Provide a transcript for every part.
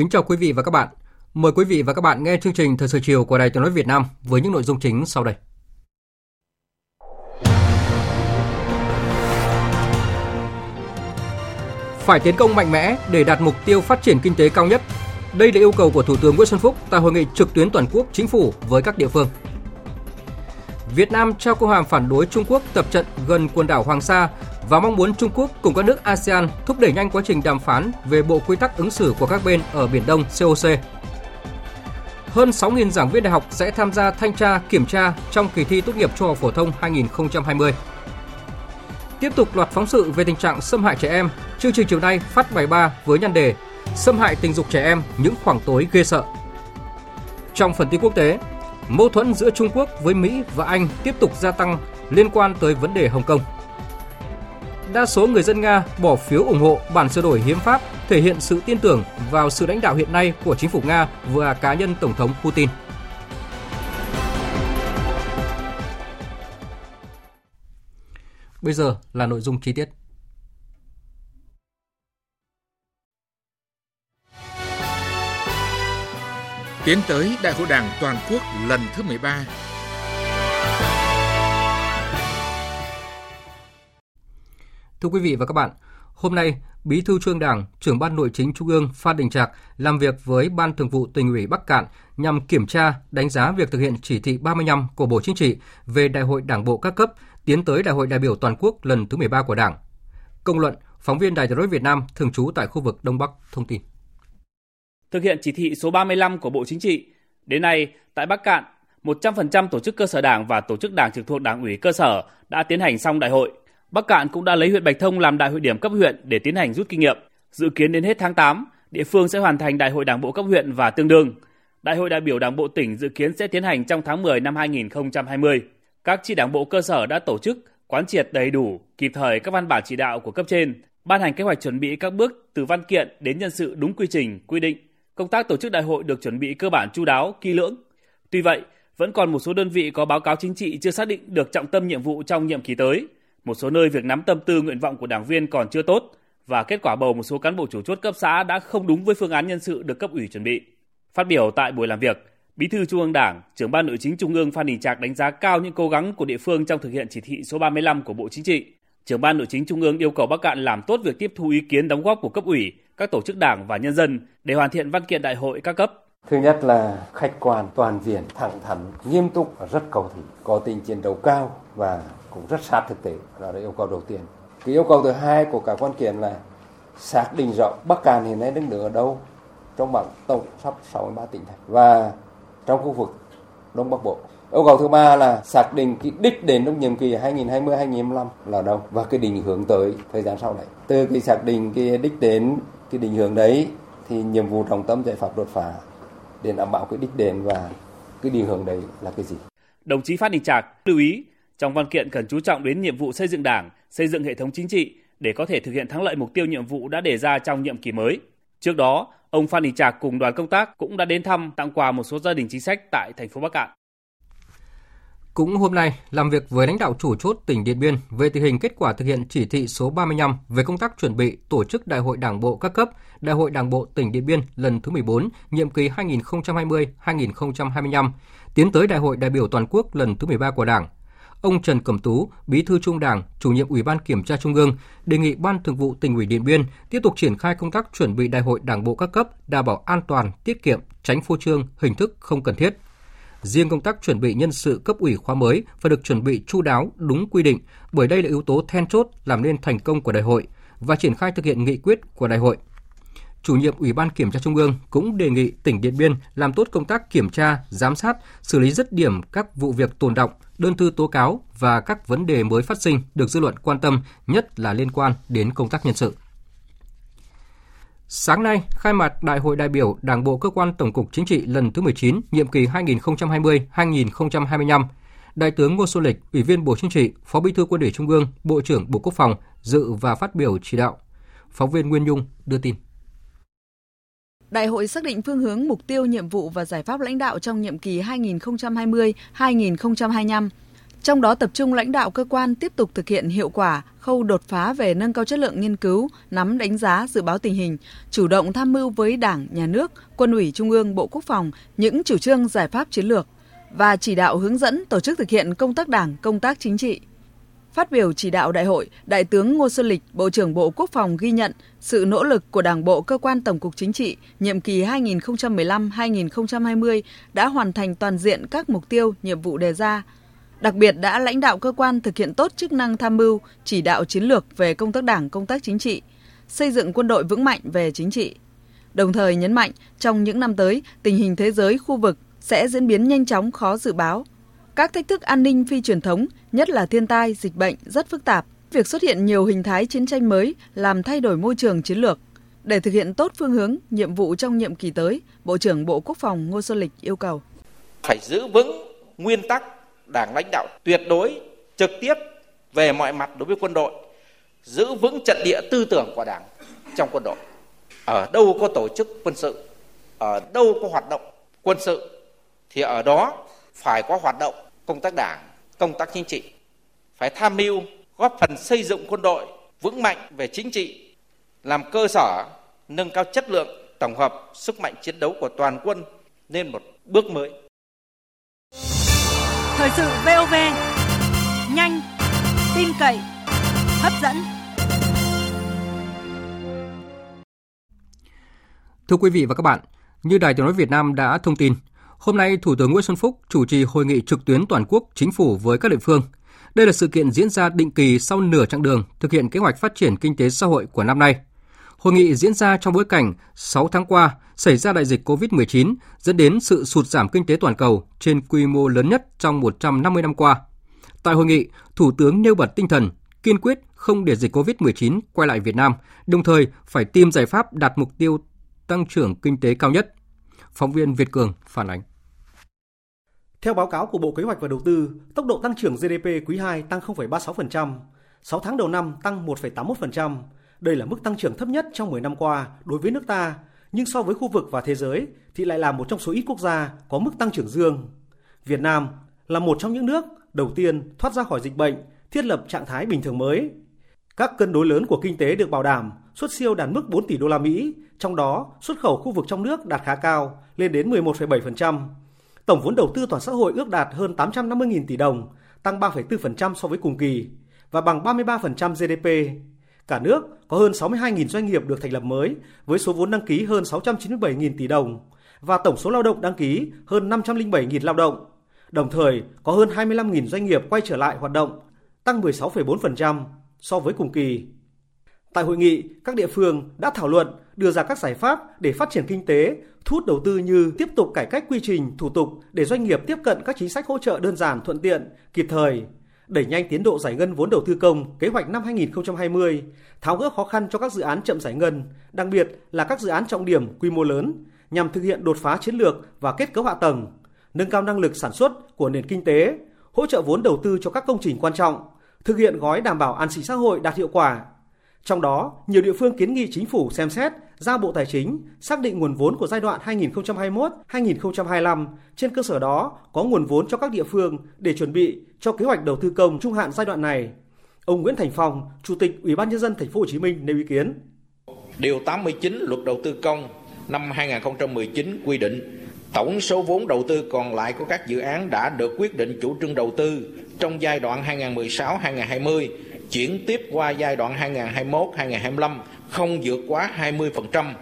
Kính chào quý vị và các bạn. Mời quý vị và các bạn nghe chương trình Thời sự chiều của Đài Tiếng nói Việt Nam với những nội dung chính sau đây. Phải tiến công mạnh mẽ để đạt mục tiêu phát triển kinh tế cao nhất. Đây là yêu cầu của Thủ tướng Nguyễn Xuân Phúc tại hội nghị trực tuyến toàn quốc chính phủ với các địa phương. Việt Nam trao câu hàm phản đối Trung Quốc tập trận gần quần đảo Hoàng Sa và mong muốn Trung Quốc cùng các nước ASEAN thúc đẩy nhanh quá trình đàm phán về bộ quy tắc ứng xử của các bên ở Biển Đông COC. Hơn 6.000 giảng viên đại học sẽ tham gia thanh tra, kiểm tra trong kỳ thi tốt nghiệp trung học phổ thông 2020. Tiếp tục loạt phóng sự về tình trạng xâm hại trẻ em, chương trình chiều nay phát bài 3 với nhan đề Xâm hại tình dục trẻ em những khoảng tối ghê sợ. Trong phần tin quốc tế, mâu thuẫn giữa Trung Quốc với Mỹ và Anh tiếp tục gia tăng liên quan tới vấn đề Hồng Kông đa số người dân Nga bỏ phiếu ủng hộ bản sửa đổi hiến pháp, thể hiện sự tin tưởng vào sự lãnh đạo hiện nay của chính phủ Nga và cá nhân Tổng thống Putin. Bây giờ là nội dung chi tiết. Tiến tới Đại hội Đảng toàn quốc lần thứ 13 Thưa quý vị và các bạn, hôm nay, Bí thư Trung Đảng, trưởng ban Nội chính Trung ương Phan Đình Trạc làm việc với Ban Thường vụ Tỉnh ủy Bắc Cạn nhằm kiểm tra, đánh giá việc thực hiện chỉ thị 35 của Bộ Chính trị về Đại hội Đảng bộ các cấp tiến tới Đại hội đại biểu toàn quốc lần thứ 13 của Đảng. Công luận, phóng viên Đài Truyền nói Việt Nam thường trú tại khu vực Đông Bắc thông tin. Thực hiện chỉ thị số 35 của Bộ Chính trị, đến nay tại Bắc Cạn, 100% tổ chức cơ sở đảng và tổ chức đảng trực thuộc đảng ủy cơ sở đã tiến hành xong đại hội. Bắc Cạn cũng đã lấy huyện Bạch Thông làm đại hội điểm cấp huyện để tiến hành rút kinh nghiệm. Dự kiến đến hết tháng 8, địa phương sẽ hoàn thành đại hội đảng bộ cấp huyện và tương đương. Đại hội đại biểu đảng bộ tỉnh dự kiến sẽ tiến hành trong tháng 10 năm 2020. Các chi đảng bộ cơ sở đã tổ chức quán triệt đầy đủ, kịp thời các văn bản chỉ đạo của cấp trên, ban hành kế hoạch chuẩn bị các bước từ văn kiện đến nhân sự đúng quy trình, quy định. Công tác tổ chức đại hội được chuẩn bị cơ bản chu đáo, kỹ lưỡng. Tuy vậy, vẫn còn một số đơn vị có báo cáo chính trị chưa xác định được trọng tâm nhiệm vụ trong nhiệm kỳ tới – một số nơi việc nắm tâm tư nguyện vọng của đảng viên còn chưa tốt và kết quả bầu một số cán bộ chủ chốt cấp xã đã không đúng với phương án nhân sự được cấp ủy chuẩn bị. Phát biểu tại buổi làm việc, Bí thư Trung ương Đảng, trưởng ban nội chính Trung ương Phan Đình Trạc đánh giá cao những cố gắng của địa phương trong thực hiện chỉ thị số 35 của Bộ Chính trị. Trưởng ban nội chính Trung ương yêu cầu Bắc Cạn làm tốt việc tiếp thu ý kiến đóng góp của cấp ủy, các tổ chức đảng và nhân dân để hoàn thiện văn kiện đại hội các cấp. Thứ nhất là khách quan, toàn diện, thẳng thắn, nghiêm túc và rất cầu thị, có tính chiến đấu cao và cũng rất sát thực tế đó là yêu cầu đầu tiên cái yêu cầu thứ hai của cả quan kiện là xác định rõ Bắc Cạn hiện nay đứng ở đâu trong bảng tổng sắp 63 tỉnh thành và trong khu vực Đông Bắc Bộ. Yêu cầu thứ ba là xác định cái đích đến trong nhiệm kỳ 2020-2025 là đâu và cái định hướng tới thời gian sau này. Từ cái xác định cái đích đến cái định hướng đấy thì nhiệm vụ trọng tâm giải pháp đột phá để đảm bảo cái đích đến và cái định hướng đấy là cái gì. Đồng chí Phát Đình Trạc lưu ý trong văn kiện cần chú trọng đến nhiệm vụ xây dựng Đảng, xây dựng hệ thống chính trị để có thể thực hiện thắng lợi mục tiêu nhiệm vụ đã đề ra trong nhiệm kỳ mới. Trước đó, ông Phan Đình Trạc cùng đoàn công tác cũng đã đến thăm tặng quà một số gia đình chính sách tại thành phố Bắc Cạn. Cũng hôm nay, làm việc với lãnh đạo chủ chốt tỉnh Điện Biên về tình hình kết quả thực hiện chỉ thị số 35 về công tác chuẩn bị tổ chức Đại hội Đảng bộ các cấp, Đại hội Đảng bộ tỉnh Điện Biên lần thứ 14, nhiệm kỳ 2020-2025, tiến tới Đại hội đại biểu toàn quốc lần thứ 13 của Đảng ông Trần Cẩm Tú, Bí thư Trung Đảng, chủ nhiệm Ủy ban Kiểm tra Trung ương, đề nghị Ban Thường vụ tỉnh ủy Điện Biên tiếp tục triển khai công tác chuẩn bị đại hội Đảng bộ các cấp, đảm bảo an toàn, tiết kiệm, tránh phô trương, hình thức không cần thiết. Riêng công tác chuẩn bị nhân sự cấp ủy khóa mới phải được chuẩn bị chu đáo, đúng quy định, bởi đây là yếu tố then chốt làm nên thành công của đại hội, và triển khai thực hiện nghị quyết của đại hội. Chủ nhiệm Ủy ban Kiểm tra Trung ương cũng đề nghị tỉnh Điện Biên làm tốt công tác kiểm tra, giám sát, xử lý dứt điểm các vụ việc tồn động, đơn thư tố cáo và các vấn đề mới phát sinh được dư luận quan tâm, nhất là liên quan đến công tác nhân sự. Sáng nay, khai mạc Đại hội đại biểu Đảng bộ Cơ quan Tổng cục Chính trị lần thứ 19, nhiệm kỳ 2020-2025. Đại tướng Ngô Xuân Lịch, Ủy viên Bộ Chính trị, Phó Bí thư Quân ủy Trung ương, Bộ trưởng Bộ Quốc phòng dự và phát biểu chỉ đạo. Phóng viên Nguyên Nhung đưa tin. Đại hội xác định phương hướng, mục tiêu, nhiệm vụ và giải pháp lãnh đạo trong nhiệm kỳ 2020-2025. Trong đó tập trung lãnh đạo cơ quan tiếp tục thực hiện hiệu quả khâu đột phá về nâng cao chất lượng nghiên cứu, nắm đánh giá, dự báo tình hình, chủ động tham mưu với Đảng, Nhà nước, Quân ủy Trung ương, Bộ Quốc phòng những chủ trương giải pháp chiến lược và chỉ đạo hướng dẫn tổ chức thực hiện công tác Đảng, công tác chính trị. Phát biểu chỉ đạo đại hội, Đại tướng Ngô Xuân Lịch, Bộ trưởng Bộ Quốc phòng ghi nhận sự nỗ lực của Đảng bộ cơ quan Tổng cục Chính trị nhiệm kỳ 2015-2020 đã hoàn thành toàn diện các mục tiêu, nhiệm vụ đề ra, đặc biệt đã lãnh đạo cơ quan thực hiện tốt chức năng tham mưu, chỉ đạo chiến lược về công tác đảng, công tác chính trị, xây dựng quân đội vững mạnh về chính trị. Đồng thời nhấn mạnh, trong những năm tới, tình hình thế giới, khu vực sẽ diễn biến nhanh chóng khó dự báo. Các thách thức an ninh phi truyền thống, nhất là thiên tai, dịch bệnh rất phức tạp. Việc xuất hiện nhiều hình thái chiến tranh mới làm thay đổi môi trường chiến lược. Để thực hiện tốt phương hướng, nhiệm vụ trong nhiệm kỳ tới, Bộ trưởng Bộ Quốc phòng Ngô Xuân Lịch yêu cầu. Phải giữ vững nguyên tắc đảng lãnh đạo tuyệt đối trực tiếp về mọi mặt đối với quân đội giữ vững trận địa tư tưởng của đảng trong quân đội ở đâu có tổ chức quân sự ở đâu có hoạt động quân sự thì ở đó phải có hoạt động công tác đảng công tác chính trị phải tham mưu góp phần xây dựng quân đội vững mạnh về chính trị làm cơ sở nâng cao chất lượng tổng hợp sức mạnh chiến đấu của toàn quân lên một bước mới Thời sự VOV nhanh, tin cậy, hấp dẫn. Thưa quý vị và các bạn, như Đài Tiếng nói Việt Nam đã thông tin, hôm nay Thủ tướng Nguyễn Xuân Phúc chủ trì hội nghị trực tuyến toàn quốc chính phủ với các địa phương. Đây là sự kiện diễn ra định kỳ sau nửa chặng đường thực hiện kế hoạch phát triển kinh tế xã hội của năm nay. Hội nghị diễn ra trong bối cảnh 6 tháng qua xảy ra đại dịch COVID-19 dẫn đến sự sụt giảm kinh tế toàn cầu trên quy mô lớn nhất trong 150 năm qua. Tại hội nghị, Thủ tướng nêu bật tinh thần kiên quyết không để dịch COVID-19 quay lại Việt Nam, đồng thời phải tìm giải pháp đạt mục tiêu tăng trưởng kinh tế cao nhất. Phóng viên Việt Cường phản ánh. Theo báo cáo của Bộ Kế hoạch và Đầu tư, tốc độ tăng trưởng GDP quý 2 tăng 0,36%, 6 tháng đầu năm tăng 1,81%. Đây là mức tăng trưởng thấp nhất trong 10 năm qua đối với nước ta nhưng so với khu vực và thế giới thì lại là một trong số ít quốc gia có mức tăng trưởng dương. Việt Nam là một trong những nước đầu tiên thoát ra khỏi dịch bệnh, thiết lập trạng thái bình thường mới. Các cân đối lớn của kinh tế được bảo đảm, xuất siêu đạt mức 4 tỷ đô la Mỹ, trong đó xuất khẩu khu vực trong nước đạt khá cao, lên đến 11,7%. Tổng vốn đầu tư toàn xã hội ước đạt hơn 850.000 tỷ đồng, tăng 3,4% so với cùng kỳ và bằng 33% GDP. Cả nước có hơn 62.000 doanh nghiệp được thành lập mới với số vốn đăng ký hơn 697.000 tỷ đồng và tổng số lao động đăng ký hơn 507.000 lao động. Đồng thời, có hơn 25.000 doanh nghiệp quay trở lại hoạt động, tăng 16,4% so với cùng kỳ. Tại hội nghị, các địa phương đã thảo luận đưa ra các giải pháp để phát triển kinh tế, thu hút đầu tư như tiếp tục cải cách quy trình, thủ tục để doanh nghiệp tiếp cận các chính sách hỗ trợ đơn giản, thuận tiện, kịp thời, đẩy nhanh tiến độ giải ngân vốn đầu tư công kế hoạch năm 2020, tháo gỡ khó khăn cho các dự án chậm giải ngân, đặc biệt là các dự án trọng điểm quy mô lớn nhằm thực hiện đột phá chiến lược và kết cấu hạ tầng, nâng cao năng lực sản xuất của nền kinh tế, hỗ trợ vốn đầu tư cho các công trình quan trọng, thực hiện gói đảm bảo an sinh xã hội đạt hiệu quả. Trong đó, nhiều địa phương kiến nghị chính phủ xem xét giao Bộ Tài chính xác định nguồn vốn của giai đoạn 2021-2025, trên cơ sở đó có nguồn vốn cho các địa phương để chuẩn bị cho kế hoạch đầu tư công trung hạn giai đoạn này. Ông Nguyễn Thành Phong, Chủ tịch Ủy ban nhân dân thành phố Hồ Chí Minh nêu ý kiến. Điều 89 Luật Đầu tư công năm 2019 quy định tổng số vốn đầu tư còn lại của các dự án đã được quyết định chủ trương đầu tư trong giai đoạn 2016-2020 chuyển tiếp qua giai đoạn 2021-2025 không vượt quá 20%.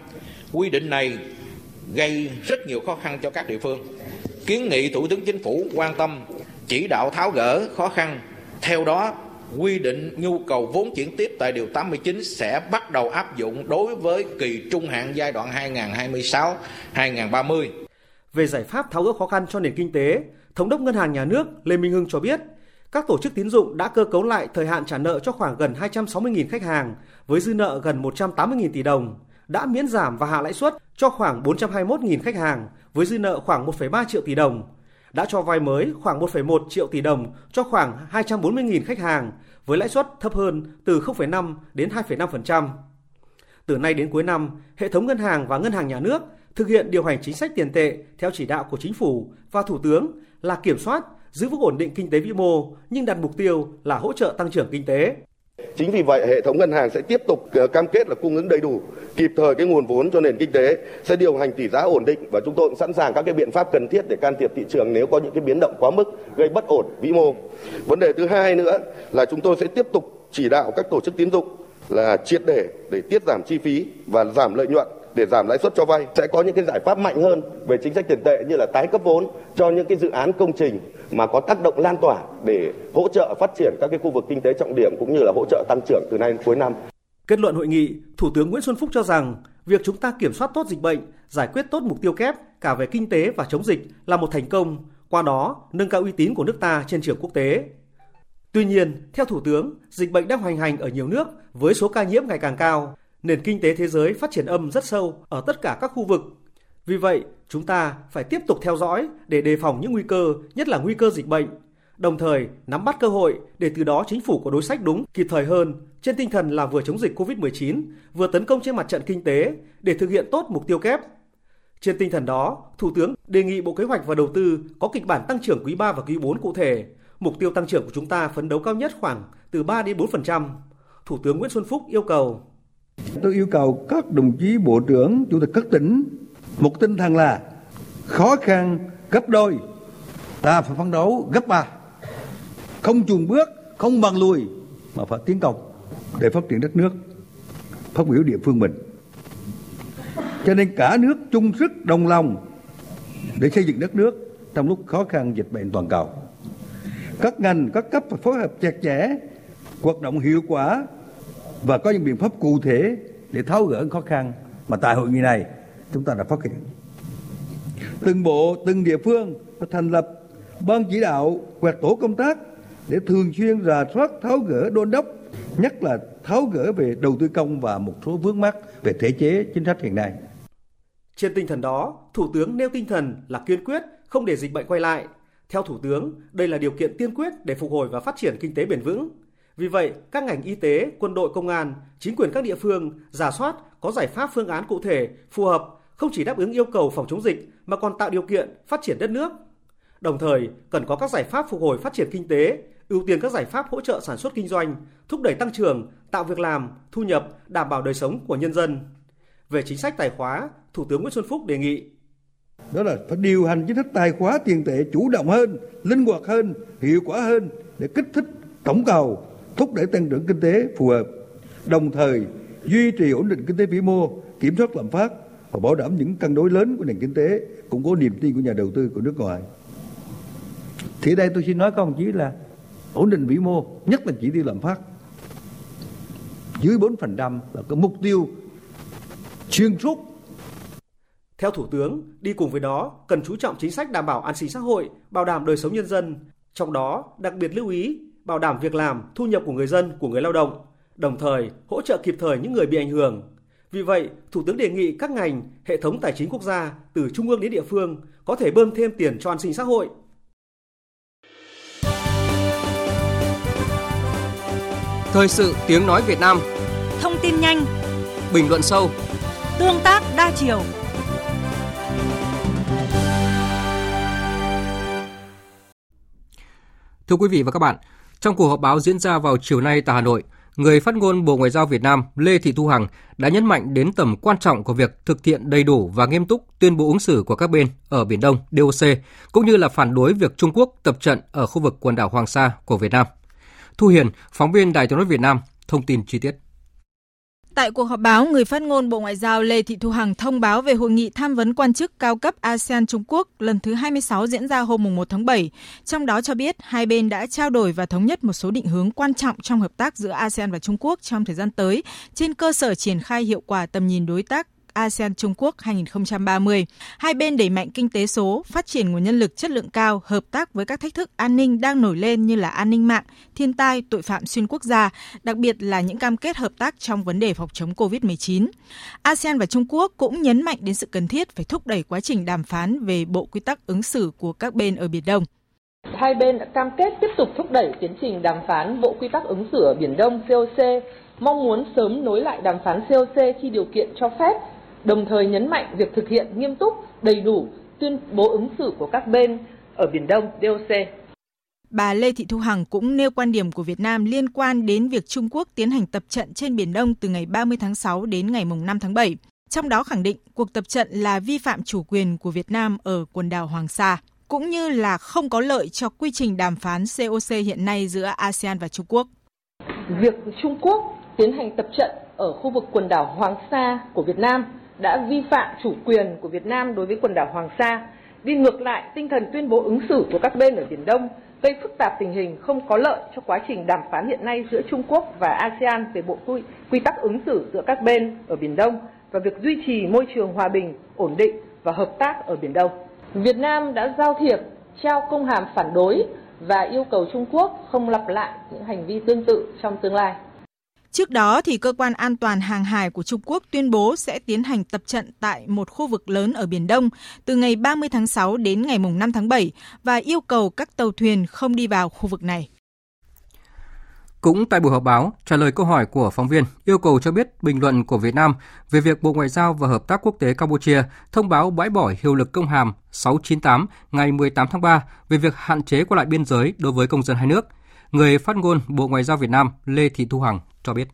Quy định này gây rất nhiều khó khăn cho các địa phương. Kiến nghị Thủ tướng Chính phủ quan tâm chỉ đạo tháo gỡ khó khăn. Theo đó, quy định nhu cầu vốn chuyển tiếp tại Điều 89 sẽ bắt đầu áp dụng đối với kỳ trung hạn giai đoạn 2026-2030. Về giải pháp tháo gỡ khó khăn cho nền kinh tế, Thống đốc Ngân hàng Nhà nước Lê Minh Hưng cho biết, các tổ chức tín dụng đã cơ cấu lại thời hạn trả nợ cho khoảng gần 260.000 khách hàng với dư nợ gần 180.000 tỷ đồng, đã miễn giảm và hạ lãi suất cho khoảng 421.000 khách hàng với dư nợ khoảng 1,3 triệu tỷ đồng, đã cho vay mới khoảng 1,1 triệu tỷ đồng cho khoảng 240.000 khách hàng với lãi suất thấp hơn từ 0,5 đến 2,5%. Từ nay đến cuối năm, hệ thống ngân hàng và ngân hàng nhà nước thực hiện điều hành chính sách tiền tệ theo chỉ đạo của chính phủ và thủ tướng là kiểm soát, giữ vững ổn định kinh tế vĩ mô nhưng đặt mục tiêu là hỗ trợ tăng trưởng kinh tế. Chính vì vậy, hệ thống ngân hàng sẽ tiếp tục ờ, cam kết là cung ứng đầy đủ, kịp thời cái nguồn vốn cho nền kinh tế, sẽ điều hành tỷ giá ổn định và chúng tôi cũng sẵn sàng các cái biện pháp cần thiết để can thiệp thị trường nếu có những cái biến động quá mức gây bất ổn vĩ mô. Vấn đề thứ hai nữa là chúng tôi sẽ tiếp tục chỉ đạo các tổ chức tín dụng là triệt để để tiết giảm chi phí và giảm lợi nhuận để giảm lãi suất cho vay sẽ có những cái giải pháp mạnh hơn về chính sách tiền tệ như là tái cấp vốn cho những cái dự án công trình mà có tác động lan tỏa để hỗ trợ phát triển các cái khu vực kinh tế trọng điểm cũng như là hỗ trợ tăng trưởng từ nay đến cuối năm. Kết luận hội nghị, Thủ tướng Nguyễn Xuân Phúc cho rằng việc chúng ta kiểm soát tốt dịch bệnh, giải quyết tốt mục tiêu kép cả về kinh tế và chống dịch là một thành công, qua đó nâng cao uy tín của nước ta trên trường quốc tế. Tuy nhiên, theo Thủ tướng, dịch bệnh đang hoành hành ở nhiều nước với số ca nhiễm ngày càng cao, nền kinh tế thế giới phát triển âm rất sâu ở tất cả các khu vực. Vì vậy, chúng ta phải tiếp tục theo dõi để đề phòng những nguy cơ, nhất là nguy cơ dịch bệnh, đồng thời nắm bắt cơ hội để từ đó chính phủ có đối sách đúng, kịp thời hơn, trên tinh thần là vừa chống dịch COVID-19, vừa tấn công trên mặt trận kinh tế để thực hiện tốt mục tiêu kép. Trên tinh thần đó, Thủ tướng đề nghị Bộ Kế hoạch và Đầu tư có kịch bản tăng trưởng quý 3 và quý 4 cụ thể. Mục tiêu tăng trưởng của chúng ta phấn đấu cao nhất khoảng từ 3 đến 4%. Thủ tướng Nguyễn Xuân Phúc yêu cầu Tôi yêu cầu các đồng chí bộ trưởng, chủ tịch các tỉnh một tinh thần là khó khăn gấp đôi, ta phải phấn đấu gấp ba, không chùn bước, không bằng lùi mà phải tiến công để phát triển đất nước, phát biểu địa phương mình. Cho nên cả nước chung sức đồng lòng để xây dựng đất nước trong lúc khó khăn dịch bệnh toàn cầu. Các ngành, các cấp phải phối hợp chặt chẽ, hoạt động hiệu quả và có những biện pháp cụ thể để tháo gỡ khó khăn mà tại hội nghị này chúng ta đã phát hiện. Từng bộ, từng địa phương đã thành lập ban chỉ đạo hoặc tổ công tác để thường xuyên rà soát tháo gỡ đôn đốc, nhất là tháo gỡ về đầu tư công và một số vướng mắc về thể chế chính sách hiện nay. Trên tinh thần đó, Thủ tướng nêu tinh thần là kiên quyết không để dịch bệnh quay lại. Theo Thủ tướng, đây là điều kiện tiên quyết để phục hồi và phát triển kinh tế bền vững. Vì vậy, các ngành y tế, quân đội, công an, chính quyền các địa phương giả soát có giải pháp phương án cụ thể, phù hợp, không chỉ đáp ứng yêu cầu phòng chống dịch mà còn tạo điều kiện phát triển đất nước. Đồng thời, cần có các giải pháp phục hồi phát triển kinh tế, ưu tiên các giải pháp hỗ trợ sản xuất kinh doanh, thúc đẩy tăng trưởng, tạo việc làm, thu nhập, đảm bảo đời sống của nhân dân. Về chính sách tài khóa, Thủ tướng Nguyễn Xuân Phúc đề nghị đó là phải điều hành chính sách tài khóa tiền tệ chủ động hơn, linh hoạt hơn, hiệu quả hơn để kích thích tổng cầu, thúc đẩy tăng trưởng kinh tế phù hợp, đồng thời duy trì ổn định kinh tế vĩ mô, kiểm soát lạm phát và bảo đảm những cân đối lớn của nền kinh tế, củng cố niềm tin của nhà đầu tư của nước ngoài. Thì đây tôi xin nói các ông chí là ổn định vĩ mô, nhất là chỉ tiêu lạm phát. Dưới 4% là cái mục tiêu xuyên suốt theo Thủ tướng, đi cùng với đó cần chú trọng chính sách đảm bảo an sinh xã hội, bảo đảm đời sống nhân dân, trong đó đặc biệt lưu ý bảo đảm việc làm, thu nhập của người dân, của người lao động, đồng thời hỗ trợ kịp thời những người bị ảnh hưởng. Vì vậy, Thủ tướng đề nghị các ngành, hệ thống tài chính quốc gia từ trung ương đến địa phương có thể bơm thêm tiền cho an sinh xã hội. Thời sự tiếng nói Việt Nam Thông tin nhanh Bình luận sâu Tương tác đa chiều Thưa quý vị và các bạn, trong cuộc họp báo diễn ra vào chiều nay tại Hà Nội, người phát ngôn Bộ Ngoại giao Việt Nam Lê Thị Thu Hằng đã nhấn mạnh đến tầm quan trọng của việc thực hiện đầy đủ và nghiêm túc tuyên bố ứng xử của các bên ở Biển Đông DOC, cũng như là phản đối việc Trung Quốc tập trận ở khu vực quần đảo Hoàng Sa của Việt Nam. Thu Hiền, phóng viên Đài tiếng nói Việt Nam, thông tin chi tiết. Tại cuộc họp báo, người phát ngôn Bộ Ngoại giao Lê Thị Thu Hằng thông báo về hội nghị tham vấn quan chức cao cấp ASEAN Trung Quốc lần thứ 26 diễn ra hôm 1 tháng 7. Trong đó cho biết hai bên đã trao đổi và thống nhất một số định hướng quan trọng trong hợp tác giữa ASEAN và Trung Quốc trong thời gian tới trên cơ sở triển khai hiệu quả tầm nhìn đối tác ASEAN Trung Quốc 2030. Hai bên đẩy mạnh kinh tế số, phát triển nguồn nhân lực chất lượng cao, hợp tác với các thách thức an ninh đang nổi lên như là an ninh mạng, thiên tai, tội phạm xuyên quốc gia, đặc biệt là những cam kết hợp tác trong vấn đề phòng chống COVID-19. ASEAN và Trung Quốc cũng nhấn mạnh đến sự cần thiết phải thúc đẩy quá trình đàm phán về bộ quy tắc ứng xử của các bên ở Biển Đông. Hai bên đã cam kết tiếp tục thúc đẩy tiến trình đàm phán Bộ Quy tắc ứng xử ở Biển Đông COC, mong muốn sớm nối lại đàm phán COC khi điều kiện cho phép đồng thời nhấn mạnh việc thực hiện nghiêm túc, đầy đủ tuyên bố ứng xử của các bên ở Biển Đông DOC. Bà Lê Thị Thu Hằng cũng nêu quan điểm của Việt Nam liên quan đến việc Trung Quốc tiến hành tập trận trên Biển Đông từ ngày 30 tháng 6 đến ngày 5 tháng 7. Trong đó khẳng định cuộc tập trận là vi phạm chủ quyền của Việt Nam ở quần đảo Hoàng Sa, cũng như là không có lợi cho quy trình đàm phán COC hiện nay giữa ASEAN và Trung Quốc. Việc Trung Quốc tiến hành tập trận ở khu vực quần đảo Hoàng Sa của Việt Nam đã vi phạm chủ quyền của Việt Nam đối với quần đảo Hoàng Sa, đi ngược lại tinh thần tuyên bố ứng xử của các bên ở Biển Đông, gây phức tạp tình hình không có lợi cho quá trình đàm phán hiện nay giữa Trung Quốc và ASEAN về bộ quy, quy tắc ứng xử giữa các bên ở Biển Đông và việc duy trì môi trường hòa bình, ổn định và hợp tác ở Biển Đông. Việt Nam đã giao thiệp, trao công hàm phản đối và yêu cầu Trung Quốc không lặp lại những hành vi tương tự trong tương lai. Trước đó, thì cơ quan an toàn hàng hải của Trung Quốc tuyên bố sẽ tiến hành tập trận tại một khu vực lớn ở Biển Đông từ ngày 30 tháng 6 đến ngày 5 tháng 7 và yêu cầu các tàu thuyền không đi vào khu vực này. Cũng tại buổi họp báo, trả lời câu hỏi của phóng viên yêu cầu cho biết bình luận của Việt Nam về việc Bộ Ngoại giao và Hợp tác Quốc tế Campuchia thông báo bãi bỏ hiệu lực công hàm 698 ngày 18 tháng 3 về việc hạn chế qua lại biên giới đối với công dân hai nước. Người phát ngôn Bộ Ngoại giao Việt Nam Lê Thị Thu Hằng cho biết.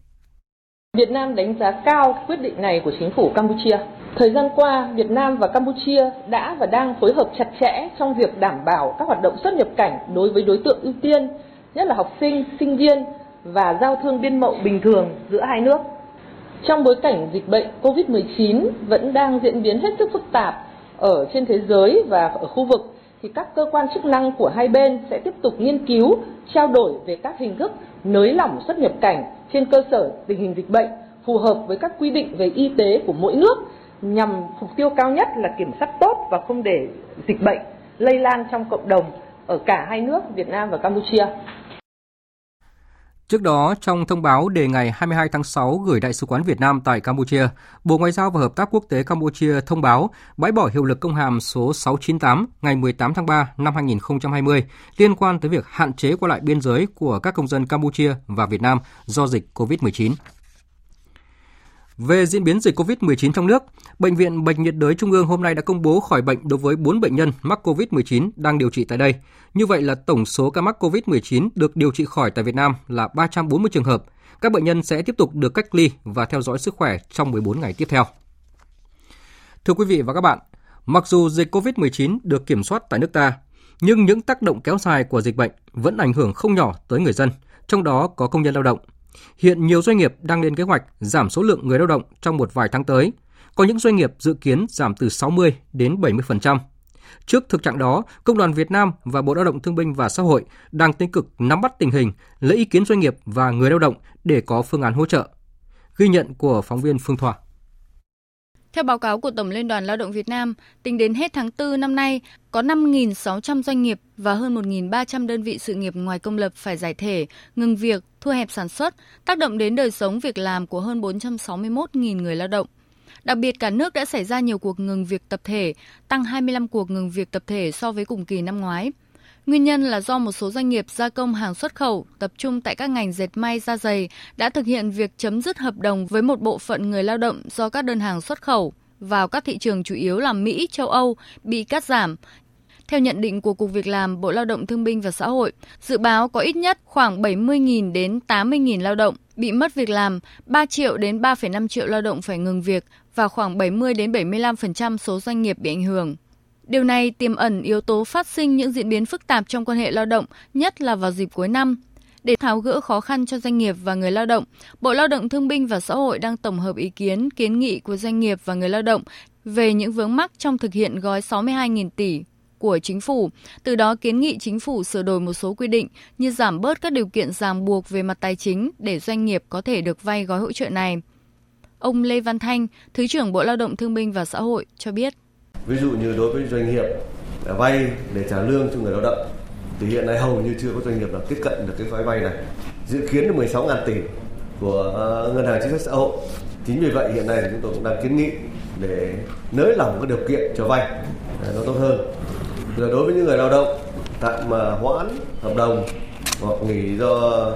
Việt Nam đánh giá cao quyết định này của chính phủ Campuchia. Thời gian qua, Việt Nam và Campuchia đã và đang phối hợp chặt chẽ trong việc đảm bảo các hoạt động xuất nhập cảnh đối với đối tượng ưu tiên, nhất là học sinh, sinh viên và giao thương biên mậu bình thường giữa hai nước. Trong bối cảnh dịch bệnh COVID-19 vẫn đang diễn biến hết sức phức tạp ở trên thế giới và ở khu vực thì các cơ quan chức năng của hai bên sẽ tiếp tục nghiên cứu, trao đổi về các hình thức nới lỏng xuất nhập cảnh trên cơ sở tình hình dịch bệnh phù hợp với các quy định về y tế của mỗi nước nhằm mục tiêu cao nhất là kiểm soát tốt và không để dịch bệnh lây lan trong cộng đồng ở cả hai nước Việt Nam và Campuchia. Trước đó, trong thông báo đề ngày 22 tháng 6 gửi Đại sứ quán Việt Nam tại Campuchia, Bộ Ngoại giao và Hợp tác Quốc tế Campuchia thông báo bãi bỏ hiệu lực công hàm số 698 ngày 18 tháng 3 năm 2020 liên quan tới việc hạn chế qua lại biên giới của các công dân Campuchia và Việt Nam do dịch COVID-19. Về diễn biến dịch COVID-19 trong nước, Bệnh viện Bệnh nhiệt đới Trung ương hôm nay đã công bố khỏi bệnh đối với 4 bệnh nhân mắc COVID-19 đang điều trị tại đây. Như vậy là tổng số ca mắc COVID-19 được điều trị khỏi tại Việt Nam là 340 trường hợp. Các bệnh nhân sẽ tiếp tục được cách ly và theo dõi sức khỏe trong 14 ngày tiếp theo. Thưa quý vị và các bạn, mặc dù dịch COVID-19 được kiểm soát tại nước ta, nhưng những tác động kéo dài của dịch bệnh vẫn ảnh hưởng không nhỏ tới người dân, trong đó có công nhân lao động – Hiện nhiều doanh nghiệp đang lên kế hoạch giảm số lượng người lao động trong một vài tháng tới. Có những doanh nghiệp dự kiến giảm từ 60 đến 70%. Trước thực trạng đó, Công đoàn Việt Nam và Bộ Lao động Thương binh và Xã hội đang tích cực nắm bắt tình hình, lấy ý kiến doanh nghiệp và người lao động để có phương án hỗ trợ. Ghi nhận của phóng viên Phương Thoa. Theo báo cáo của Tổng Liên đoàn Lao động Việt Nam, tính đến hết tháng 4 năm nay, có 5.600 doanh nghiệp và hơn 1.300 đơn vị sự nghiệp ngoài công lập phải giải thể, ngừng việc, thu hẹp sản xuất, tác động đến đời sống việc làm của hơn 461.000 người lao động. Đặc biệt cả nước đã xảy ra nhiều cuộc ngừng việc tập thể, tăng 25 cuộc ngừng việc tập thể so với cùng kỳ năm ngoái. Nguyên nhân là do một số doanh nghiệp gia công hàng xuất khẩu tập trung tại các ngành dệt may da dày đã thực hiện việc chấm dứt hợp đồng với một bộ phận người lao động do các đơn hàng xuất khẩu vào các thị trường chủ yếu là Mỹ, châu Âu bị cắt giảm. Theo nhận định của Cục Việc làm, Bộ Lao động Thương binh và Xã hội, dự báo có ít nhất khoảng 70.000 đến 80.000 lao động bị mất việc làm, 3 triệu đến 3,5 triệu lao động phải ngừng việc và khoảng 70 đến 75% số doanh nghiệp bị ảnh hưởng. Điều này tiềm ẩn yếu tố phát sinh những diễn biến phức tạp trong quan hệ lao động, nhất là vào dịp cuối năm. Để tháo gỡ khó khăn cho doanh nghiệp và người lao động, Bộ Lao động Thương binh và Xã hội đang tổng hợp ý kiến, kiến nghị của doanh nghiệp và người lao động về những vướng mắc trong thực hiện gói 62.000 tỷ của chính phủ, từ đó kiến nghị chính phủ sửa đổi một số quy định như giảm bớt các điều kiện ràng buộc về mặt tài chính để doanh nghiệp có thể được vay gói hỗ trợ này. Ông Lê Văn Thanh, Thứ trưởng Bộ Lao động Thương binh và Xã hội cho biết. Ví dụ như đối với doanh nghiệp à, vay để trả lương cho người lao động, thì hiện nay hầu như chưa có doanh nghiệp nào tiếp cận được cái gói vay này. Dự kiến là 16.000 tỷ của à, ngân hàng chính sách xã hội. Chính vì vậy hiện nay chúng tôi cũng đang kiến nghị để nới lỏng các điều kiện cho vay à, nó tốt hơn. Rồi đối với những người lao động, tạm mà hoãn hợp đồng hoặc nghỉ do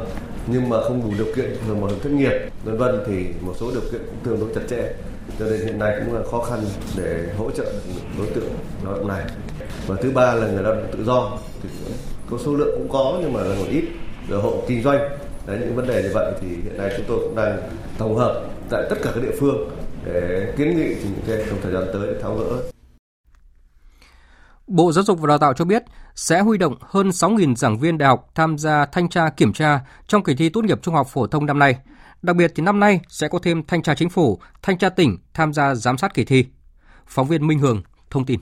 nhưng mà không đủ điều kiện hưởng bảo hiểm thất nghiệp, vân vân thì một số điều kiện cũng tương đối chặt chẽ cho nên hiện nay cũng là khó khăn để hỗ trợ đối tượng lao động này. Và thứ ba là người lao động tự do. Thì có số lượng cũng có nhưng mà là còn ít. Rồi hộ kinh doanh. Đấy, những vấn đề như vậy thì hiện nay chúng tôi cũng đang tổng hợp tại tất cả các địa phương để kiến nghị trình trên trong thời gian tới để tháo gỡ. Bộ Giáo dục và Đào tạo cho biết sẽ huy động hơn 6.000 giảng viên đại học tham gia thanh tra kiểm tra trong kỳ thi tốt nghiệp trung học phổ thông năm nay. Đặc biệt thì năm nay sẽ có thêm thanh tra chính phủ, thanh tra tỉnh tham gia giám sát kỳ thi. Phóng viên Minh Hường thông tin.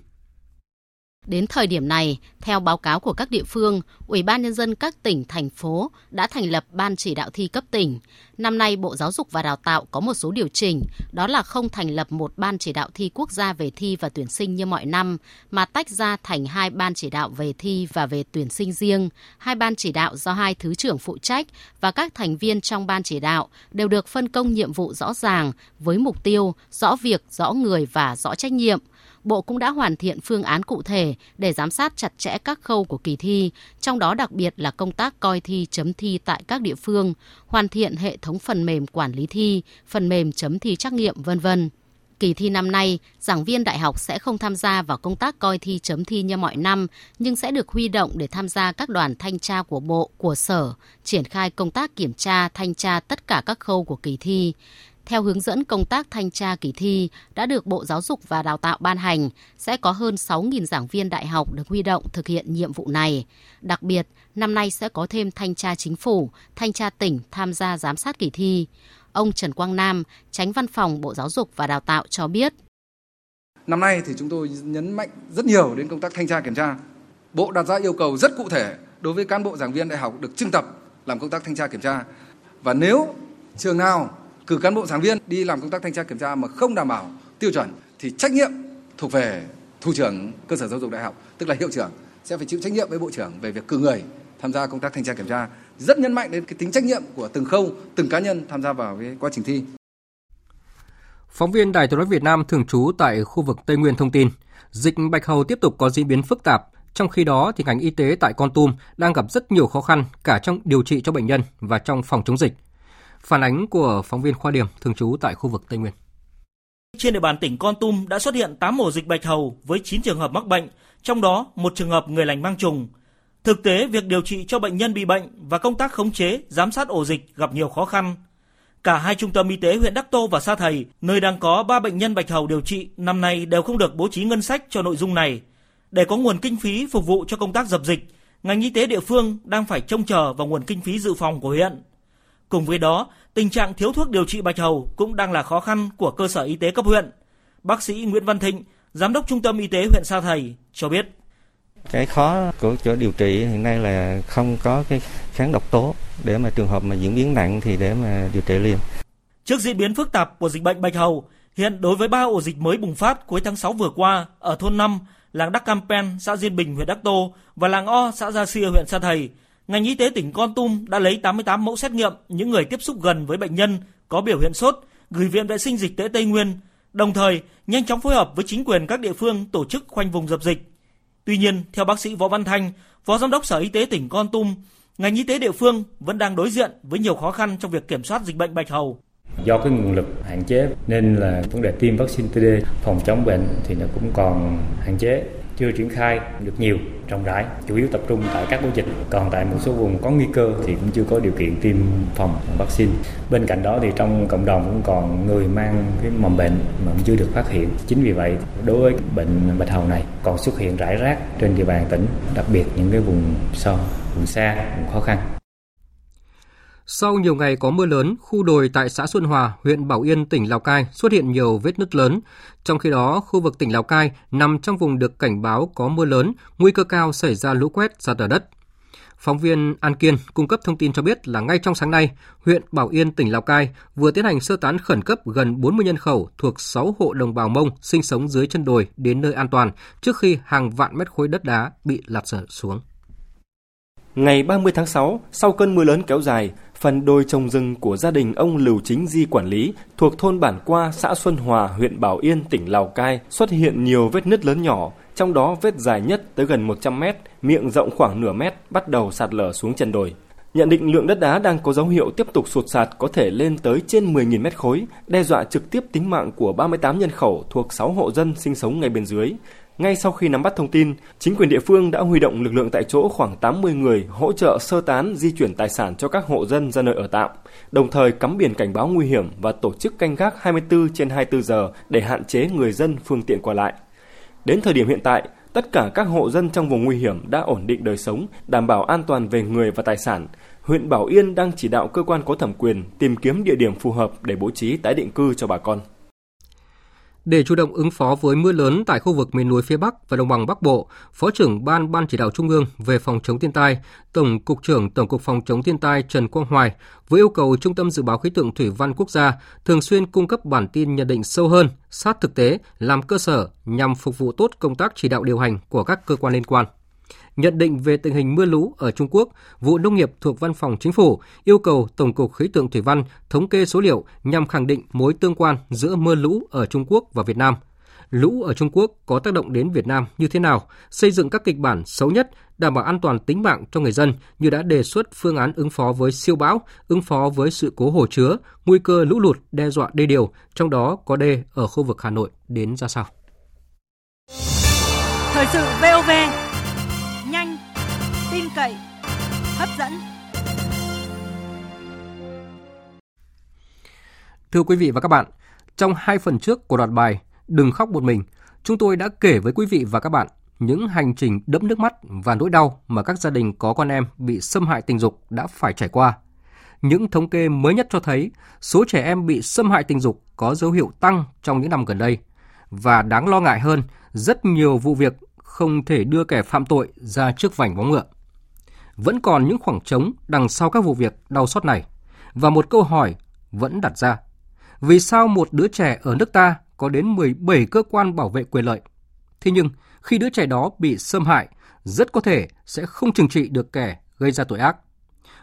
Đến thời điểm này, theo báo cáo của các địa phương, Ủy ban Nhân dân các tỉnh, thành phố đã thành lập Ban chỉ đạo thi cấp tỉnh. Năm nay, Bộ Giáo dục và Đào tạo có một số điều chỉnh, đó là không thành lập một Ban chỉ đạo thi quốc gia về thi và tuyển sinh như mọi năm, mà tách ra thành hai Ban chỉ đạo về thi và về tuyển sinh riêng. Hai Ban chỉ đạo do hai Thứ trưởng phụ trách và các thành viên trong Ban chỉ đạo đều được phân công nhiệm vụ rõ ràng với mục tiêu, rõ việc, rõ người và rõ trách nhiệm – Bộ cũng đã hoàn thiện phương án cụ thể để giám sát chặt chẽ các khâu của kỳ thi, trong đó đặc biệt là công tác coi thi chấm thi tại các địa phương, hoàn thiện hệ thống phần mềm quản lý thi, phần mềm chấm thi trắc nghiệm vân vân. Kỳ thi năm nay, giảng viên đại học sẽ không tham gia vào công tác coi thi chấm thi như mọi năm, nhưng sẽ được huy động để tham gia các đoàn thanh tra của bộ, của sở, triển khai công tác kiểm tra, thanh tra tất cả các khâu của kỳ thi theo hướng dẫn công tác thanh tra kỳ thi đã được Bộ Giáo dục và Đào tạo ban hành, sẽ có hơn 6.000 giảng viên đại học được huy động thực hiện nhiệm vụ này. Đặc biệt, năm nay sẽ có thêm thanh tra chính phủ, thanh tra tỉnh tham gia giám sát kỳ thi. Ông Trần Quang Nam, tránh văn phòng Bộ Giáo dục và Đào tạo cho biết. Năm nay thì chúng tôi nhấn mạnh rất nhiều đến công tác thanh tra kiểm tra. Bộ đặt ra yêu cầu rất cụ thể đối với cán bộ giảng viên đại học được trưng tập làm công tác thanh tra kiểm tra. Và nếu trường nào cử cán bộ giảng viên đi làm công tác thanh tra kiểm tra mà không đảm bảo tiêu chuẩn thì trách nhiệm thuộc về thủ trưởng cơ sở giáo dục đại học tức là hiệu trưởng sẽ phải chịu trách nhiệm với bộ trưởng về việc cử người tham gia công tác thanh tra kiểm tra rất nhấn mạnh đến cái tính trách nhiệm của từng khâu từng cá nhân tham gia vào cái quá trình thi Phóng viên Đài truyền hình Việt Nam thường trú tại khu vực Tây Nguyên thông tin, dịch bạch hầu tiếp tục có diễn biến phức tạp. Trong khi đó, thì ngành y tế tại Con Tum đang gặp rất nhiều khó khăn cả trong điều trị cho bệnh nhân và trong phòng chống dịch. Phản ánh của phóng viên Khoa Điểm thường trú tại khu vực Tây Nguyên. Trên địa bàn tỉnh Con Tum đã xuất hiện 8 ổ dịch bạch hầu với 9 trường hợp mắc bệnh, trong đó một trường hợp người lành mang trùng. Thực tế, việc điều trị cho bệnh nhân bị bệnh và công tác khống chế, giám sát ổ dịch gặp nhiều khó khăn. Cả hai trung tâm y tế huyện Đắc Tô và Sa Thầy, nơi đang có 3 bệnh nhân bạch hầu điều trị, năm nay đều không được bố trí ngân sách cho nội dung này. Để có nguồn kinh phí phục vụ cho công tác dập dịch, ngành y tế địa phương đang phải trông chờ vào nguồn kinh phí dự phòng của huyện. Cùng với đó, tình trạng thiếu thuốc điều trị bạch hầu cũng đang là khó khăn của cơ sở y tế cấp huyện. Bác sĩ Nguyễn Văn Thịnh, giám đốc trung tâm y tế huyện Sa Thầy cho biết. Cái khó của chỗ điều trị hiện nay là không có cái kháng độc tố để mà trường hợp mà diễn biến nặng thì để mà điều trị liền. Trước diễn biến phức tạp của dịch bệnh bạch hầu, hiện đối với ba ổ dịch mới bùng phát cuối tháng 6 vừa qua ở thôn 5, làng Đắc Campen, xã Diên Bình, huyện Đắc Tô và làng O, xã Gia Xia, huyện Sa Thầy ngành y tế tỉnh Con Tum đã lấy 88 mẫu xét nghiệm những người tiếp xúc gần với bệnh nhân có biểu hiện sốt, gửi Viện Vệ sinh Dịch tễ Tây Nguyên, đồng thời nhanh chóng phối hợp với chính quyền các địa phương tổ chức khoanh vùng dập dịch. Tuy nhiên, theo bác sĩ Võ Văn Thanh, Phó Giám đốc Sở Y tế tỉnh Con Tum, ngành y tế địa phương vẫn đang đối diện với nhiều khó khăn trong việc kiểm soát dịch bệnh bạch hầu. Do cái nguồn lực hạn chế nên là vấn đề tiêm vaccine TD phòng chống bệnh thì nó cũng còn hạn chế chưa triển khai được nhiều, rộng rãi, chủ yếu tập trung tại các ổ dịch. Còn tại một số vùng có nguy cơ thì cũng chưa có điều kiện tiêm phòng vaccine. Bên cạnh đó thì trong cộng đồng cũng còn người mang cái mầm bệnh mà cũng chưa được phát hiện. Chính vì vậy, đối với bệnh bạch hầu này còn xuất hiện rải rác trên địa bàn tỉnh, đặc biệt những cái vùng sâu, vùng xa, vùng khó khăn. Sau nhiều ngày có mưa lớn, khu đồi tại xã Xuân Hòa, huyện Bảo Yên, tỉnh Lào Cai xuất hiện nhiều vết nứt lớn. Trong khi đó, khu vực tỉnh Lào Cai nằm trong vùng được cảnh báo có mưa lớn, nguy cơ cao xảy ra lũ quét, sạt lở đất. Phóng viên An Kiên cung cấp thông tin cho biết là ngay trong sáng nay, huyện Bảo Yên, tỉnh Lào Cai vừa tiến hành sơ tán khẩn cấp gần 40 nhân khẩu thuộc 6 hộ đồng bào Mông sinh sống dưới chân đồi đến nơi an toàn trước khi hàng vạn mét khối đất đá bị lạt sở xuống. Ngày 30 tháng 6, sau cơn mưa lớn kéo dài, phần đồi trồng rừng của gia đình ông Lưu Chính Di quản lý thuộc thôn Bản Qua, xã Xuân Hòa, huyện Bảo Yên, tỉnh Lào Cai xuất hiện nhiều vết nứt lớn nhỏ, trong đó vết dài nhất tới gần 100 mét, miệng rộng khoảng nửa mét bắt đầu sạt lở xuống chân đồi. Nhận định lượng đất đá đang có dấu hiệu tiếp tục sụt sạt có thể lên tới trên 10.000 mét khối, đe dọa trực tiếp tính mạng của 38 nhân khẩu thuộc 6 hộ dân sinh sống ngay bên dưới. Ngay sau khi nắm bắt thông tin, chính quyền địa phương đã huy động lực lượng tại chỗ khoảng 80 người hỗ trợ sơ tán di chuyển tài sản cho các hộ dân ra nơi ở tạm, đồng thời cắm biển cảnh báo nguy hiểm và tổ chức canh gác 24 trên 24 giờ để hạn chế người dân phương tiện qua lại. Đến thời điểm hiện tại, tất cả các hộ dân trong vùng nguy hiểm đã ổn định đời sống, đảm bảo an toàn về người và tài sản. Huyện Bảo Yên đang chỉ đạo cơ quan có thẩm quyền tìm kiếm địa điểm phù hợp để bố trí tái định cư cho bà con. Để chủ động ứng phó với mưa lớn tại khu vực miền núi phía Bắc và đồng bằng Bắc Bộ, Phó trưởng Ban Ban chỉ đạo Trung ương về phòng chống thiên tai, Tổng cục trưởng Tổng cục phòng chống thiên tai Trần Quang Hoài vừa yêu cầu Trung tâm dự báo khí tượng thủy văn quốc gia thường xuyên cung cấp bản tin nhận định sâu hơn, sát thực tế, làm cơ sở nhằm phục vụ tốt công tác chỉ đạo điều hành của các cơ quan liên quan nhận định về tình hình mưa lũ ở Trung Quốc, Vụ Nông nghiệp thuộc Văn phòng Chính phủ yêu cầu Tổng cục Khí tượng Thủy văn thống kê số liệu nhằm khẳng định mối tương quan giữa mưa lũ ở Trung Quốc và Việt Nam. Lũ ở Trung Quốc có tác động đến Việt Nam như thế nào, xây dựng các kịch bản xấu nhất, đảm bảo an toàn tính mạng cho người dân như đã đề xuất phương án ứng phó với siêu bão, ứng phó với sự cố hồ chứa, nguy cơ lũ lụt đe dọa đê điều, trong đó có đê ở khu vực Hà Nội đến ra sao. Thời sự VOV cậy, hấp dẫn. Thưa quý vị và các bạn, trong hai phần trước của loạt bài Đừng khóc một mình, chúng tôi đã kể với quý vị và các bạn những hành trình đẫm nước mắt và nỗi đau mà các gia đình có con em bị xâm hại tình dục đã phải trải qua. Những thống kê mới nhất cho thấy số trẻ em bị xâm hại tình dục có dấu hiệu tăng trong những năm gần đây. Và đáng lo ngại hơn, rất nhiều vụ việc không thể đưa kẻ phạm tội ra trước vành bóng ngựa. Vẫn còn những khoảng trống đằng sau các vụ việc đau xót này. Và một câu hỏi vẫn đặt ra. Vì sao một đứa trẻ ở nước ta có đến 17 cơ quan bảo vệ quyền lợi? Thế nhưng, khi đứa trẻ đó bị xâm hại, rất có thể sẽ không trừng trị được kẻ gây ra tội ác.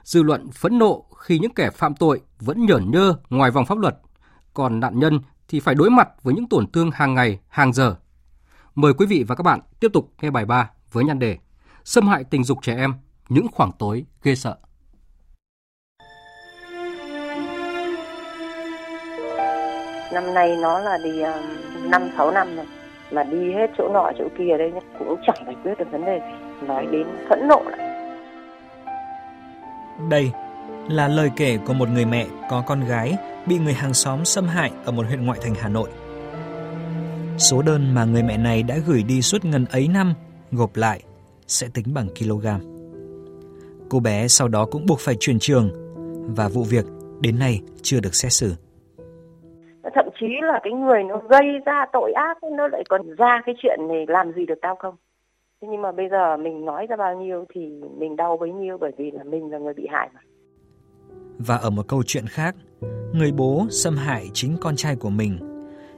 Dư luận phẫn nộ khi những kẻ phạm tội vẫn nhởn nhơ ngoài vòng pháp luật, còn nạn nhân thì phải đối mặt với những tổn thương hàng ngày, hàng giờ Mời quý vị và các bạn tiếp tục nghe bài 3 với nhan đề Xâm hại tình dục trẻ em, những khoảng tối ghê sợ. Năm nay nó là đi um, năm sáu năm rồi mà đi hết chỗ nọ chỗ kia đây cũng chẳng giải quyết được vấn đề gì nói đến phẫn nộ lại đây là lời kể của một người mẹ có con gái bị người hàng xóm xâm hại ở một huyện ngoại thành Hà Nội. Số đơn mà người mẹ này đã gửi đi suốt ngần ấy năm gộp lại sẽ tính bằng kg. Cô bé sau đó cũng buộc phải chuyển trường và vụ việc đến nay chưa được xét xử. Thậm chí là cái người nó gây ra tội ác nó lại còn ra cái chuyện này làm gì được tao không? Thế nhưng mà bây giờ mình nói ra bao nhiêu thì mình đau bấy nhiêu bởi vì là mình là người bị hại mà. Và ở một câu chuyện khác, người bố xâm hại chính con trai của mình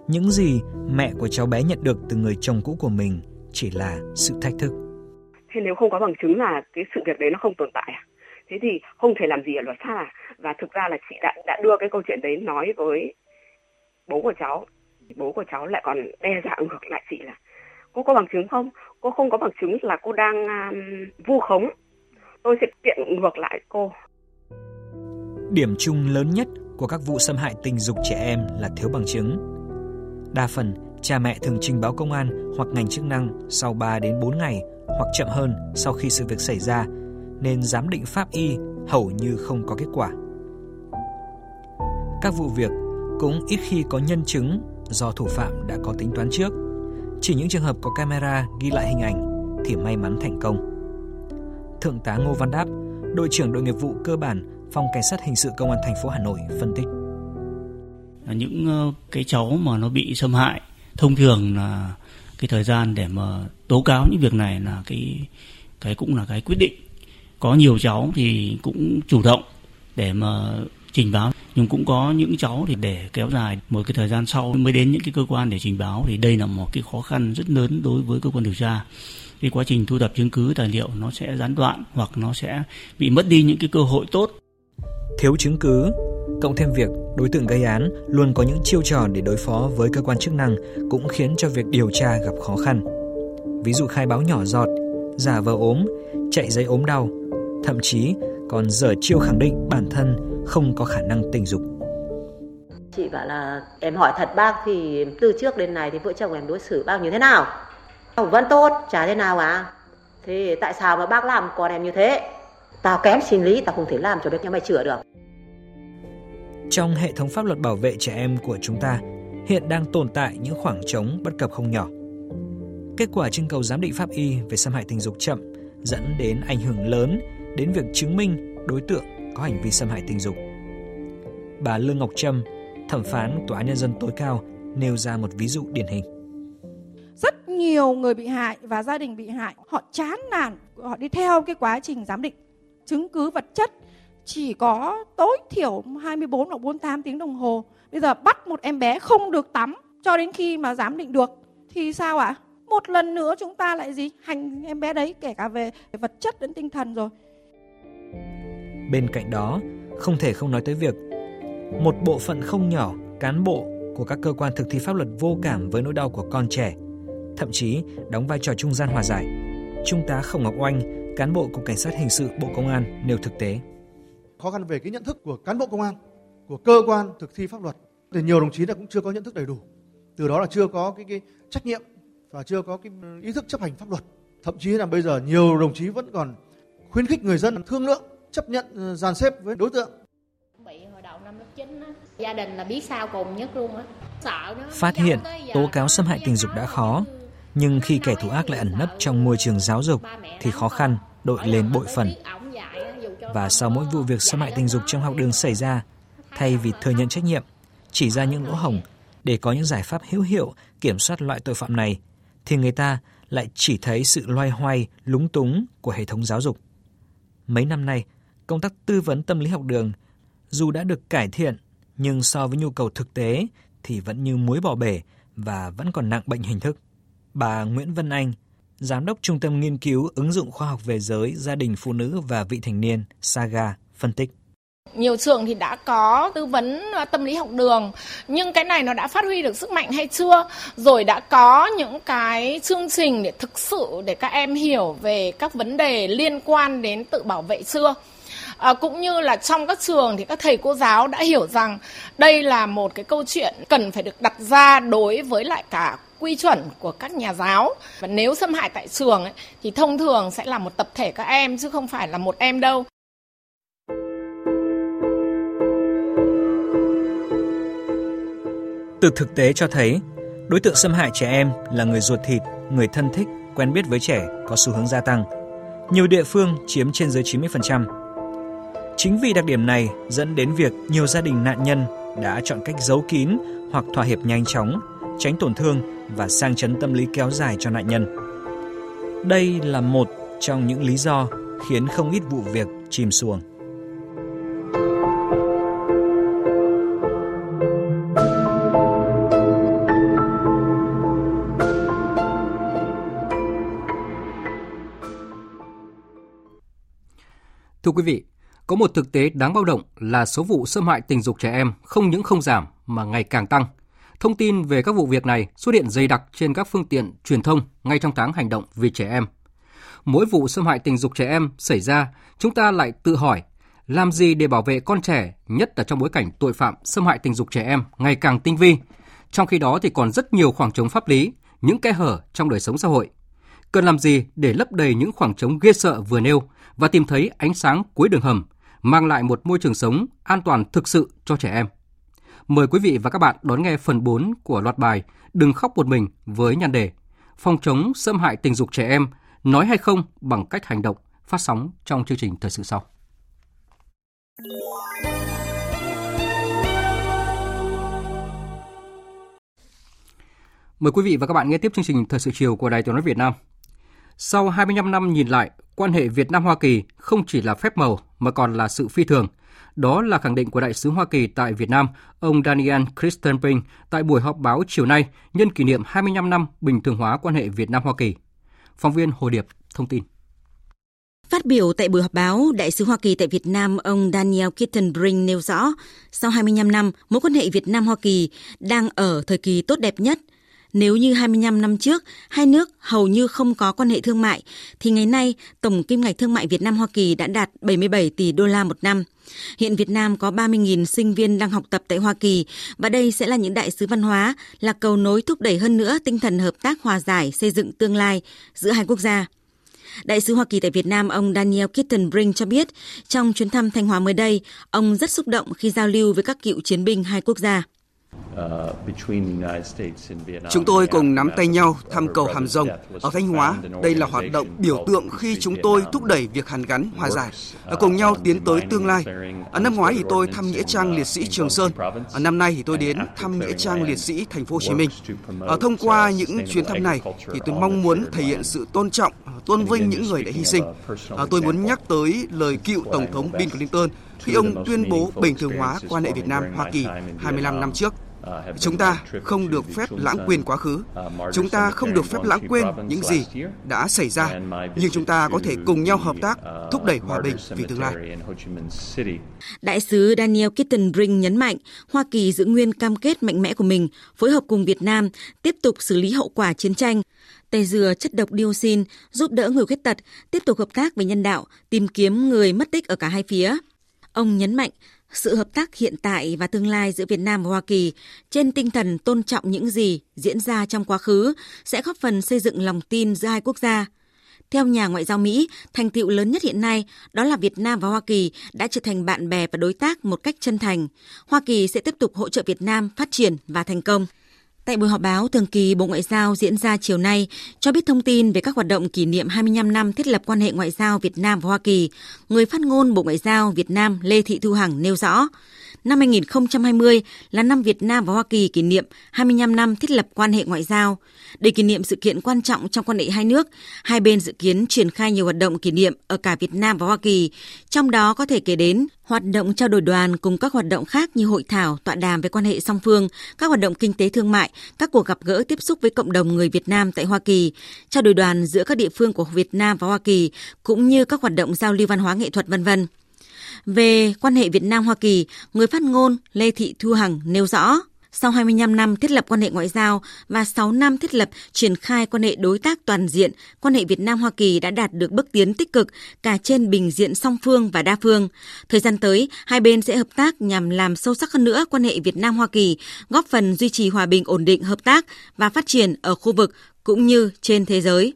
những gì mẹ của cháu bé nhận được từ người chồng cũ của mình chỉ là sự thách thức. Thế nếu không có bằng chứng là cái sự việc đấy nó không tồn tại à? Thế thì không thể làm gì ở luật pháp à? Và thực ra là chị đã đã đưa cái câu chuyện đấy nói với bố của cháu. Bố của cháu lại còn đe dọa ngược lại chị là cô có bằng chứng không? Cô không có bằng chứng là cô đang um, vu khống. Tôi sẽ kiện ngược lại cô. Điểm chung lớn nhất của các vụ xâm hại tình dục trẻ em là thiếu bằng chứng Đa phần, cha mẹ thường trình báo công an hoặc ngành chức năng sau 3 đến 4 ngày hoặc chậm hơn sau khi sự việc xảy ra, nên giám định pháp y hầu như không có kết quả. Các vụ việc cũng ít khi có nhân chứng do thủ phạm đã có tính toán trước. Chỉ những trường hợp có camera ghi lại hình ảnh thì may mắn thành công. Thượng tá Ngô Văn Đáp, đội trưởng đội nghiệp vụ cơ bản Phòng Cảnh sát Hình sự Công an thành phố Hà Nội phân tích. Những ờ, cái cháu mà nó bị xâm hại thông thường là cái thời gian để mà tố cáo những việc này là cái cái cũng là cái quyết định. Có nhiều cháu thì cũng chủ động để mà trình báo, nhưng cũng có những cháu thì để kéo dài một cái thời gian sau mới đến những cái cơ quan để trình báo. Thì đây là một cái khó khăn rất lớn đối với cơ quan điều tra. Cái quá trình thu thập chứng cứ, tài liệu nó sẽ gián đoạn hoặc nó sẽ bị mất đi những cái cơ hội tốt. Thiếu chứng cứ, cộng thêm việc đối tượng gây án luôn có những chiêu trò để đối phó với cơ quan chức năng cũng khiến cho việc điều tra gặp khó khăn ví dụ khai báo nhỏ giọt giả vờ ốm chạy giấy ốm đau thậm chí còn dở chiêu khẳng định bản thân không có khả năng tình dục. Chị bảo là em hỏi thật bác thì từ trước đến nay thì vợ chồng em đối xử bác như thế nào? Vẫn tốt, chả thế nào à? Thế tại sao mà bác làm con em như thế? Tao kém sinh lý, tao không thể làm cho biết nhà mày chữa được. Trong hệ thống pháp luật bảo vệ trẻ em của chúng ta, hiện đang tồn tại những khoảng trống bất cập không nhỏ. Kết quả trưng cầu giám định pháp y về xâm hại tình dục chậm dẫn đến ảnh hưởng lớn đến việc chứng minh đối tượng có hành vi xâm hại tình dục. Bà Lương Ngọc Trâm, thẩm phán Tòa án Nhân dân tối cao, nêu ra một ví dụ điển hình. Rất nhiều người bị hại và gia đình bị hại, họ chán nản, họ đi theo cái quá trình giám định. Chứng cứ vật chất chỉ có tối thiểu 24 hoặc 48 tiếng đồng hồ. Bây giờ bắt một em bé không được tắm cho đến khi mà giám định được thì sao ạ? À? Một lần nữa chúng ta lại gì? Hành em bé đấy kể cả về vật chất đến tinh thần rồi. Bên cạnh đó, không thể không nói tới việc một bộ phận không nhỏ cán bộ của các cơ quan thực thi pháp luật vô cảm với nỗi đau của con trẻ, thậm chí đóng vai trò trung gian hòa giải. Trung tá Khổng Ngọc Oanh, cán bộ cục cảnh sát hình sự Bộ Công an nêu thực tế. Khó khăn về cái nhận thức của cán bộ công an, của cơ quan thực thi pháp luật thì nhiều đồng chí là cũng chưa có nhận thức đầy đủ. Từ đó là chưa có cái, cái trách nhiệm và chưa có cái ý thức chấp hành pháp luật. Thậm chí là bây giờ nhiều đồng chí vẫn còn khuyến khích người dân thương lượng chấp nhận ờ, dàn xếp với đối tượng. Bị hồi đầu năm lớp 9 á, gia đình là biết sao cùng nhất luôn á. Sợ đó. Phát hiện, tố cáo xâm hại tình dục đã khó, nhưng khi kẻ thù ác lại ẩn nấp trong môi trường giáo dục thì khó khăn đội lên bội phần. Và sau mỗi vụ việc xâm hại tình dục trong học đường xảy ra, thay vì thừa nhận trách nhiệm, chỉ ra những lỗ hổng để có những giải pháp hữu hiệu kiểm soát loại tội phạm này, thì người ta lại chỉ thấy sự loay hoay, lúng túng của hệ thống giáo dục. Mấy năm nay, công tác tư vấn tâm lý học đường dù đã được cải thiện nhưng so với nhu cầu thực tế thì vẫn như muối bỏ bể và vẫn còn nặng bệnh hình thức. Bà Nguyễn Vân Anh, Giám đốc Trung tâm Nghiên cứu ứng dụng khoa học về giới, gia đình phụ nữ và vị thành niên Saga phân tích. Nhiều trường thì đã có tư vấn tâm lý học đường nhưng cái này nó đã phát huy được sức mạnh hay chưa? Rồi đã có những cái chương trình để thực sự để các em hiểu về các vấn đề liên quan đến tự bảo vệ chưa? à, cũng như là trong các trường thì các thầy cô giáo đã hiểu rằng đây là một cái câu chuyện cần phải được đặt ra đối với lại cả quy chuẩn của các nhà giáo và nếu xâm hại tại trường ấy, thì thông thường sẽ là một tập thể các em chứ không phải là một em đâu. Từ thực tế cho thấy, đối tượng xâm hại trẻ em là người ruột thịt, người thân thích, quen biết với trẻ có xu hướng gia tăng. Nhiều địa phương chiếm trên dưới 90%. Chính vì đặc điểm này dẫn đến việc nhiều gia đình nạn nhân đã chọn cách giấu kín hoặc thỏa hiệp nhanh chóng, tránh tổn thương và sang chấn tâm lý kéo dài cho nạn nhân. Đây là một trong những lý do khiến không ít vụ việc chìm xuồng. Thưa quý vị, có một thực tế đáng báo động là số vụ xâm hại tình dục trẻ em không những không giảm mà ngày càng tăng. Thông tin về các vụ việc này xuất hiện dày đặc trên các phương tiện truyền thông ngay trong tháng hành động vì trẻ em. Mỗi vụ xâm hại tình dục trẻ em xảy ra, chúng ta lại tự hỏi làm gì để bảo vệ con trẻ, nhất là trong bối cảnh tội phạm xâm hại tình dục trẻ em ngày càng tinh vi. Trong khi đó thì còn rất nhiều khoảng trống pháp lý, những kẽ hở trong đời sống xã hội. Cần làm gì để lấp đầy những khoảng trống ghê sợ vừa nêu và tìm thấy ánh sáng cuối đường hầm mang lại một môi trường sống an toàn thực sự cho trẻ em. Mời quý vị và các bạn đón nghe phần 4 của loạt bài Đừng khóc một mình với nhan đề Phòng chống xâm hại tình dục trẻ em, nói hay không bằng cách hành động, phát sóng trong chương trình thời sự sau. Mời quý vị và các bạn nghe tiếp chương trình Thời sự chiều của Đài Tiếng nói Việt Nam. Sau 25 năm nhìn lại, quan hệ Việt Nam Hoa Kỳ không chỉ là phép màu mà còn là sự phi thường. Đó là khẳng định của đại sứ Hoa Kỳ tại Việt Nam, ông Daniel Christenbrink tại buổi họp báo chiều nay nhân kỷ niệm 25 năm bình thường hóa quan hệ Việt Nam Hoa Kỳ. Phóng viên Hồ Điệp thông tin. Phát biểu tại buổi họp báo, Đại sứ Hoa Kỳ tại Việt Nam ông Daniel Kittenbrink nêu rõ, sau 25 năm, mối quan hệ Việt Nam-Hoa Kỳ đang ở thời kỳ tốt đẹp nhất – nếu như 25 năm trước, hai nước hầu như không có quan hệ thương mại, thì ngày nay tổng kim ngạch thương mại Việt Nam-Hoa Kỳ đã đạt 77 tỷ đô la một năm. Hiện Việt Nam có 30.000 sinh viên đang học tập tại Hoa Kỳ và đây sẽ là những đại sứ văn hóa, là cầu nối thúc đẩy hơn nữa tinh thần hợp tác hòa giải xây dựng tương lai giữa hai quốc gia. Đại sứ Hoa Kỳ tại Việt Nam ông Daniel Kittenbrink cho biết, trong chuyến thăm Thanh Hóa mới đây, ông rất xúc động khi giao lưu với các cựu chiến binh hai quốc gia. Chúng tôi cùng nắm tay nhau thăm cầu Hàm Rồng ở Thanh Hóa. Đây là hoạt động biểu tượng khi chúng tôi thúc đẩy việc hàn gắn hòa giải, cùng nhau tiến tới tương lai. Năm ngoái thì tôi thăm nghĩa trang liệt sĩ Trường Sơn. Năm nay thì tôi đến thăm nghĩa trang liệt sĩ Thành phố Hồ Chí Minh. Ở thông qua những chuyến thăm này thì tôi mong muốn thể hiện sự tôn trọng, tôn vinh những người đã hy sinh. Tôi muốn nhắc tới lời cựu Tổng thống Bill Clinton khi ông tuyên bố bình thường hóa quan hệ Việt Nam Hoa Kỳ 25 năm trước. Chúng ta không được phép lãng quên quá khứ. Chúng ta không được phép lãng quên những gì đã xảy ra, nhưng chúng ta có thể cùng nhau hợp tác, thúc đẩy hòa bình vì tương lai. Đại sứ Daniel Kittenbrink nhấn mạnh, Hoa Kỳ giữ nguyên cam kết mạnh mẽ của mình, phối hợp cùng Việt Nam tiếp tục xử lý hậu quả chiến tranh, tẩy dừa chất độc dioxin, giúp đỡ người khuyết tật, tiếp tục hợp tác về nhân đạo, tìm kiếm người mất tích ở cả hai phía. Ông nhấn mạnh sự hợp tác hiện tại và tương lai giữa Việt Nam và Hoa Kỳ trên tinh thần tôn trọng những gì diễn ra trong quá khứ sẽ góp phần xây dựng lòng tin giữa hai quốc gia. Theo nhà ngoại giao Mỹ, thành tựu lớn nhất hiện nay đó là Việt Nam và Hoa Kỳ đã trở thành bạn bè và đối tác một cách chân thành. Hoa Kỳ sẽ tiếp tục hỗ trợ Việt Nam phát triển và thành công. Tại buổi họp báo thường kỳ Bộ Ngoại giao diễn ra chiều nay, cho biết thông tin về các hoạt động kỷ niệm 25 năm thiết lập quan hệ ngoại giao Việt Nam và Hoa Kỳ, người phát ngôn Bộ Ngoại giao Việt Nam Lê Thị Thu Hằng nêu rõ, năm 2020 là năm Việt Nam và Hoa Kỳ kỷ niệm 25 năm thiết lập quan hệ ngoại giao. Để kỷ niệm sự kiện quan trọng trong quan hệ hai nước, hai bên dự kiến triển khai nhiều hoạt động kỷ niệm ở cả Việt Nam và Hoa Kỳ, trong đó có thể kể đến hoạt động trao đổi đoàn cùng các hoạt động khác như hội thảo, tọa đàm về quan hệ song phương, các hoạt động kinh tế thương mại, các cuộc gặp gỡ tiếp xúc với cộng đồng người Việt Nam tại Hoa Kỳ, trao đổi đoàn giữa các địa phương của Việt Nam và Hoa Kỳ, cũng như các hoạt động giao lưu văn hóa nghệ thuật vân vân. Về quan hệ Việt Nam Hoa Kỳ, người phát ngôn Lê Thị Thu Hằng nêu rõ sau 25 năm thiết lập quan hệ ngoại giao và 6 năm thiết lập triển khai quan hệ đối tác toàn diện, quan hệ Việt Nam Hoa Kỳ đã đạt được bước tiến tích cực cả trên bình diện song phương và đa phương. Thời gian tới, hai bên sẽ hợp tác nhằm làm sâu sắc hơn nữa quan hệ Việt Nam Hoa Kỳ, góp phần duy trì hòa bình ổn định hợp tác và phát triển ở khu vực cũng như trên thế giới.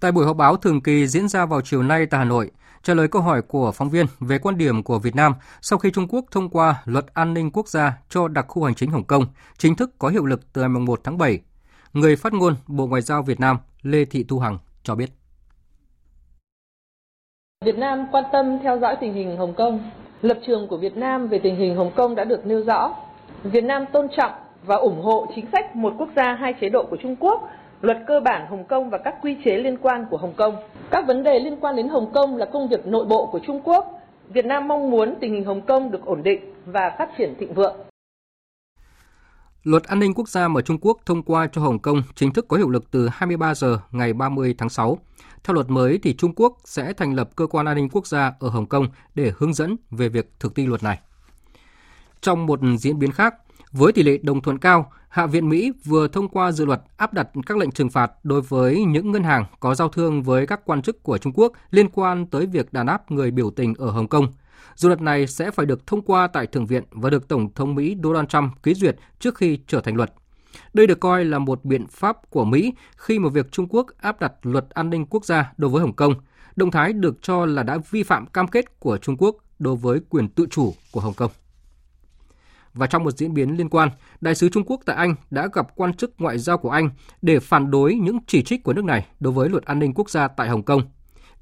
Tại buổi họp báo thường kỳ diễn ra vào chiều nay tại Hà Nội, Trả lời câu hỏi của phóng viên về quan điểm của Việt Nam sau khi Trung Quốc thông qua luật an ninh quốc gia cho đặc khu hành chính Hồng Kông chính thức có hiệu lực từ ngày 1 tháng 7, người phát ngôn Bộ Ngoại giao Việt Nam Lê Thị Thu Hằng cho biết. Việt Nam quan tâm theo dõi tình hình Hồng Kông. Lập trường của Việt Nam về tình hình Hồng Kông đã được nêu rõ. Việt Nam tôn trọng và ủng hộ chính sách một quốc gia hai chế độ của Trung Quốc luật cơ bản Hồng Kông và các quy chế liên quan của Hồng Kông. Các vấn đề liên quan đến Hồng Kông là công việc nội bộ của Trung Quốc. Việt Nam mong muốn tình hình Hồng Kông được ổn định và phát triển thịnh vượng. Luật an ninh quốc gia mà Trung Quốc thông qua cho Hồng Kông chính thức có hiệu lực từ 23 giờ ngày 30 tháng 6. Theo luật mới thì Trung Quốc sẽ thành lập cơ quan an ninh quốc gia ở Hồng Kông để hướng dẫn về việc thực thi luật này. Trong một diễn biến khác, với tỷ lệ đồng thuận cao, Hạ viện Mỹ vừa thông qua dự luật áp đặt các lệnh trừng phạt đối với những ngân hàng có giao thương với các quan chức của Trung Quốc liên quan tới việc đàn áp người biểu tình ở Hồng Kông. Dự luật này sẽ phải được thông qua tại Thượng viện và được Tổng thống Mỹ Donald Trump ký duyệt trước khi trở thành luật. Đây được coi là một biện pháp của Mỹ khi mà việc Trung Quốc áp đặt luật an ninh quốc gia đối với Hồng Kông. Động thái được cho là đã vi phạm cam kết của Trung Quốc đối với quyền tự chủ của Hồng Kông. Và trong một diễn biến liên quan, Đại sứ Trung Quốc tại Anh đã gặp quan chức ngoại giao của Anh để phản đối những chỉ trích của nước này đối với luật an ninh quốc gia tại Hồng Kông.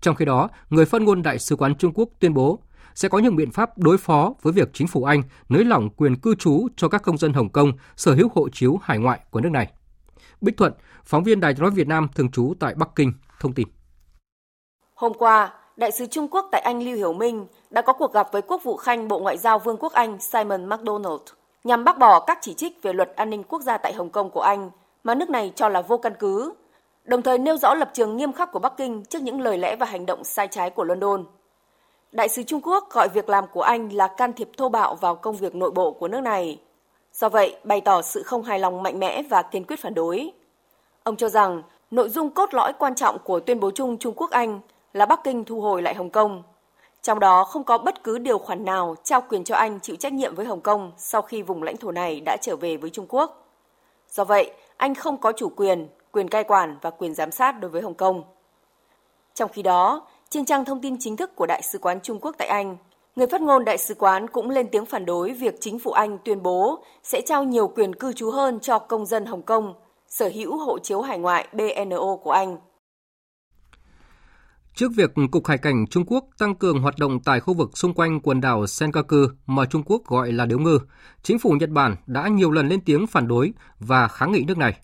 Trong khi đó, người phát ngôn Đại sứ quán Trung Quốc tuyên bố sẽ có những biện pháp đối phó với việc chính phủ Anh nới lỏng quyền cư trú cho các công dân Hồng Kông sở hữu hộ chiếu hải ngoại của nước này. Bích Thuận, phóng viên Đài nói Việt Nam thường trú tại Bắc Kinh, thông tin. Hôm qua, Đại sứ Trung Quốc tại Anh Lưu Hiểu Minh đã có cuộc gặp với Quốc vụ Khanh Bộ Ngoại giao Vương quốc Anh Simon MacDonald nhằm bác bỏ các chỉ trích về luật an ninh quốc gia tại Hồng Kông của Anh mà nước này cho là vô căn cứ, đồng thời nêu rõ lập trường nghiêm khắc của Bắc Kinh trước những lời lẽ và hành động sai trái của London. Đại sứ Trung Quốc gọi việc làm của Anh là can thiệp thô bạo vào công việc nội bộ của nước này. Do vậy, bày tỏ sự không hài lòng mạnh mẽ và kiên quyết phản đối. Ông cho rằng nội dung cốt lõi quan trọng của tuyên bố chung Trung Quốc-Anh là Bắc Kinh thu hồi lại Hồng Kông. Trong đó không có bất cứ điều khoản nào trao quyền cho Anh chịu trách nhiệm với Hồng Kông sau khi vùng lãnh thổ này đã trở về với Trung Quốc. Do vậy, Anh không có chủ quyền, quyền cai quản và quyền giám sát đối với Hồng Kông. Trong khi đó, trên trang thông tin chính thức của Đại sứ quán Trung Quốc tại Anh, người phát ngôn Đại sứ quán cũng lên tiếng phản đối việc chính phủ Anh tuyên bố sẽ trao nhiều quyền cư trú hơn cho công dân Hồng Kông sở hữu hộ chiếu hải ngoại BNO của Anh. Trước việc Cục Hải cảnh Trung Quốc tăng cường hoạt động tại khu vực xung quanh quần đảo Senkaku mà Trung Quốc gọi là Điếu Ngư, chính phủ Nhật Bản đã nhiều lần lên tiếng phản đối và kháng nghị nước này.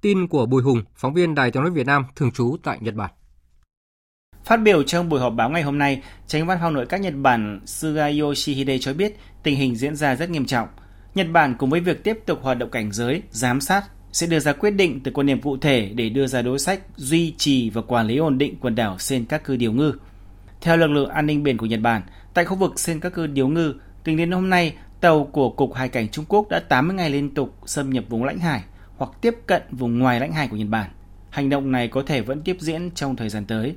Tin của Bùi Hùng, phóng viên Đài tiếng nói Việt Nam thường trú tại Nhật Bản. Phát biểu trong buổi họp báo ngày hôm nay, Tránh văn phòng nội các Nhật Bản Suga Yoshihide cho biết tình hình diễn ra rất nghiêm trọng. Nhật Bản cùng với việc tiếp tục hoạt động cảnh giới, giám sát sẽ đưa ra quyết định từ quan điểm cụ thể để đưa ra đối sách duy trì và quản lý ổn định quần đảo Senkaku Điều Ngư. Theo lực lượng an ninh biển của Nhật Bản, tại khu vực Senkaku Điều Ngư, tính đến hôm nay, tàu của Cục Hải cảnh Trung Quốc đã 80 ngày liên tục xâm nhập vùng lãnh hải hoặc tiếp cận vùng ngoài lãnh hải của Nhật Bản. Hành động này có thể vẫn tiếp diễn trong thời gian tới.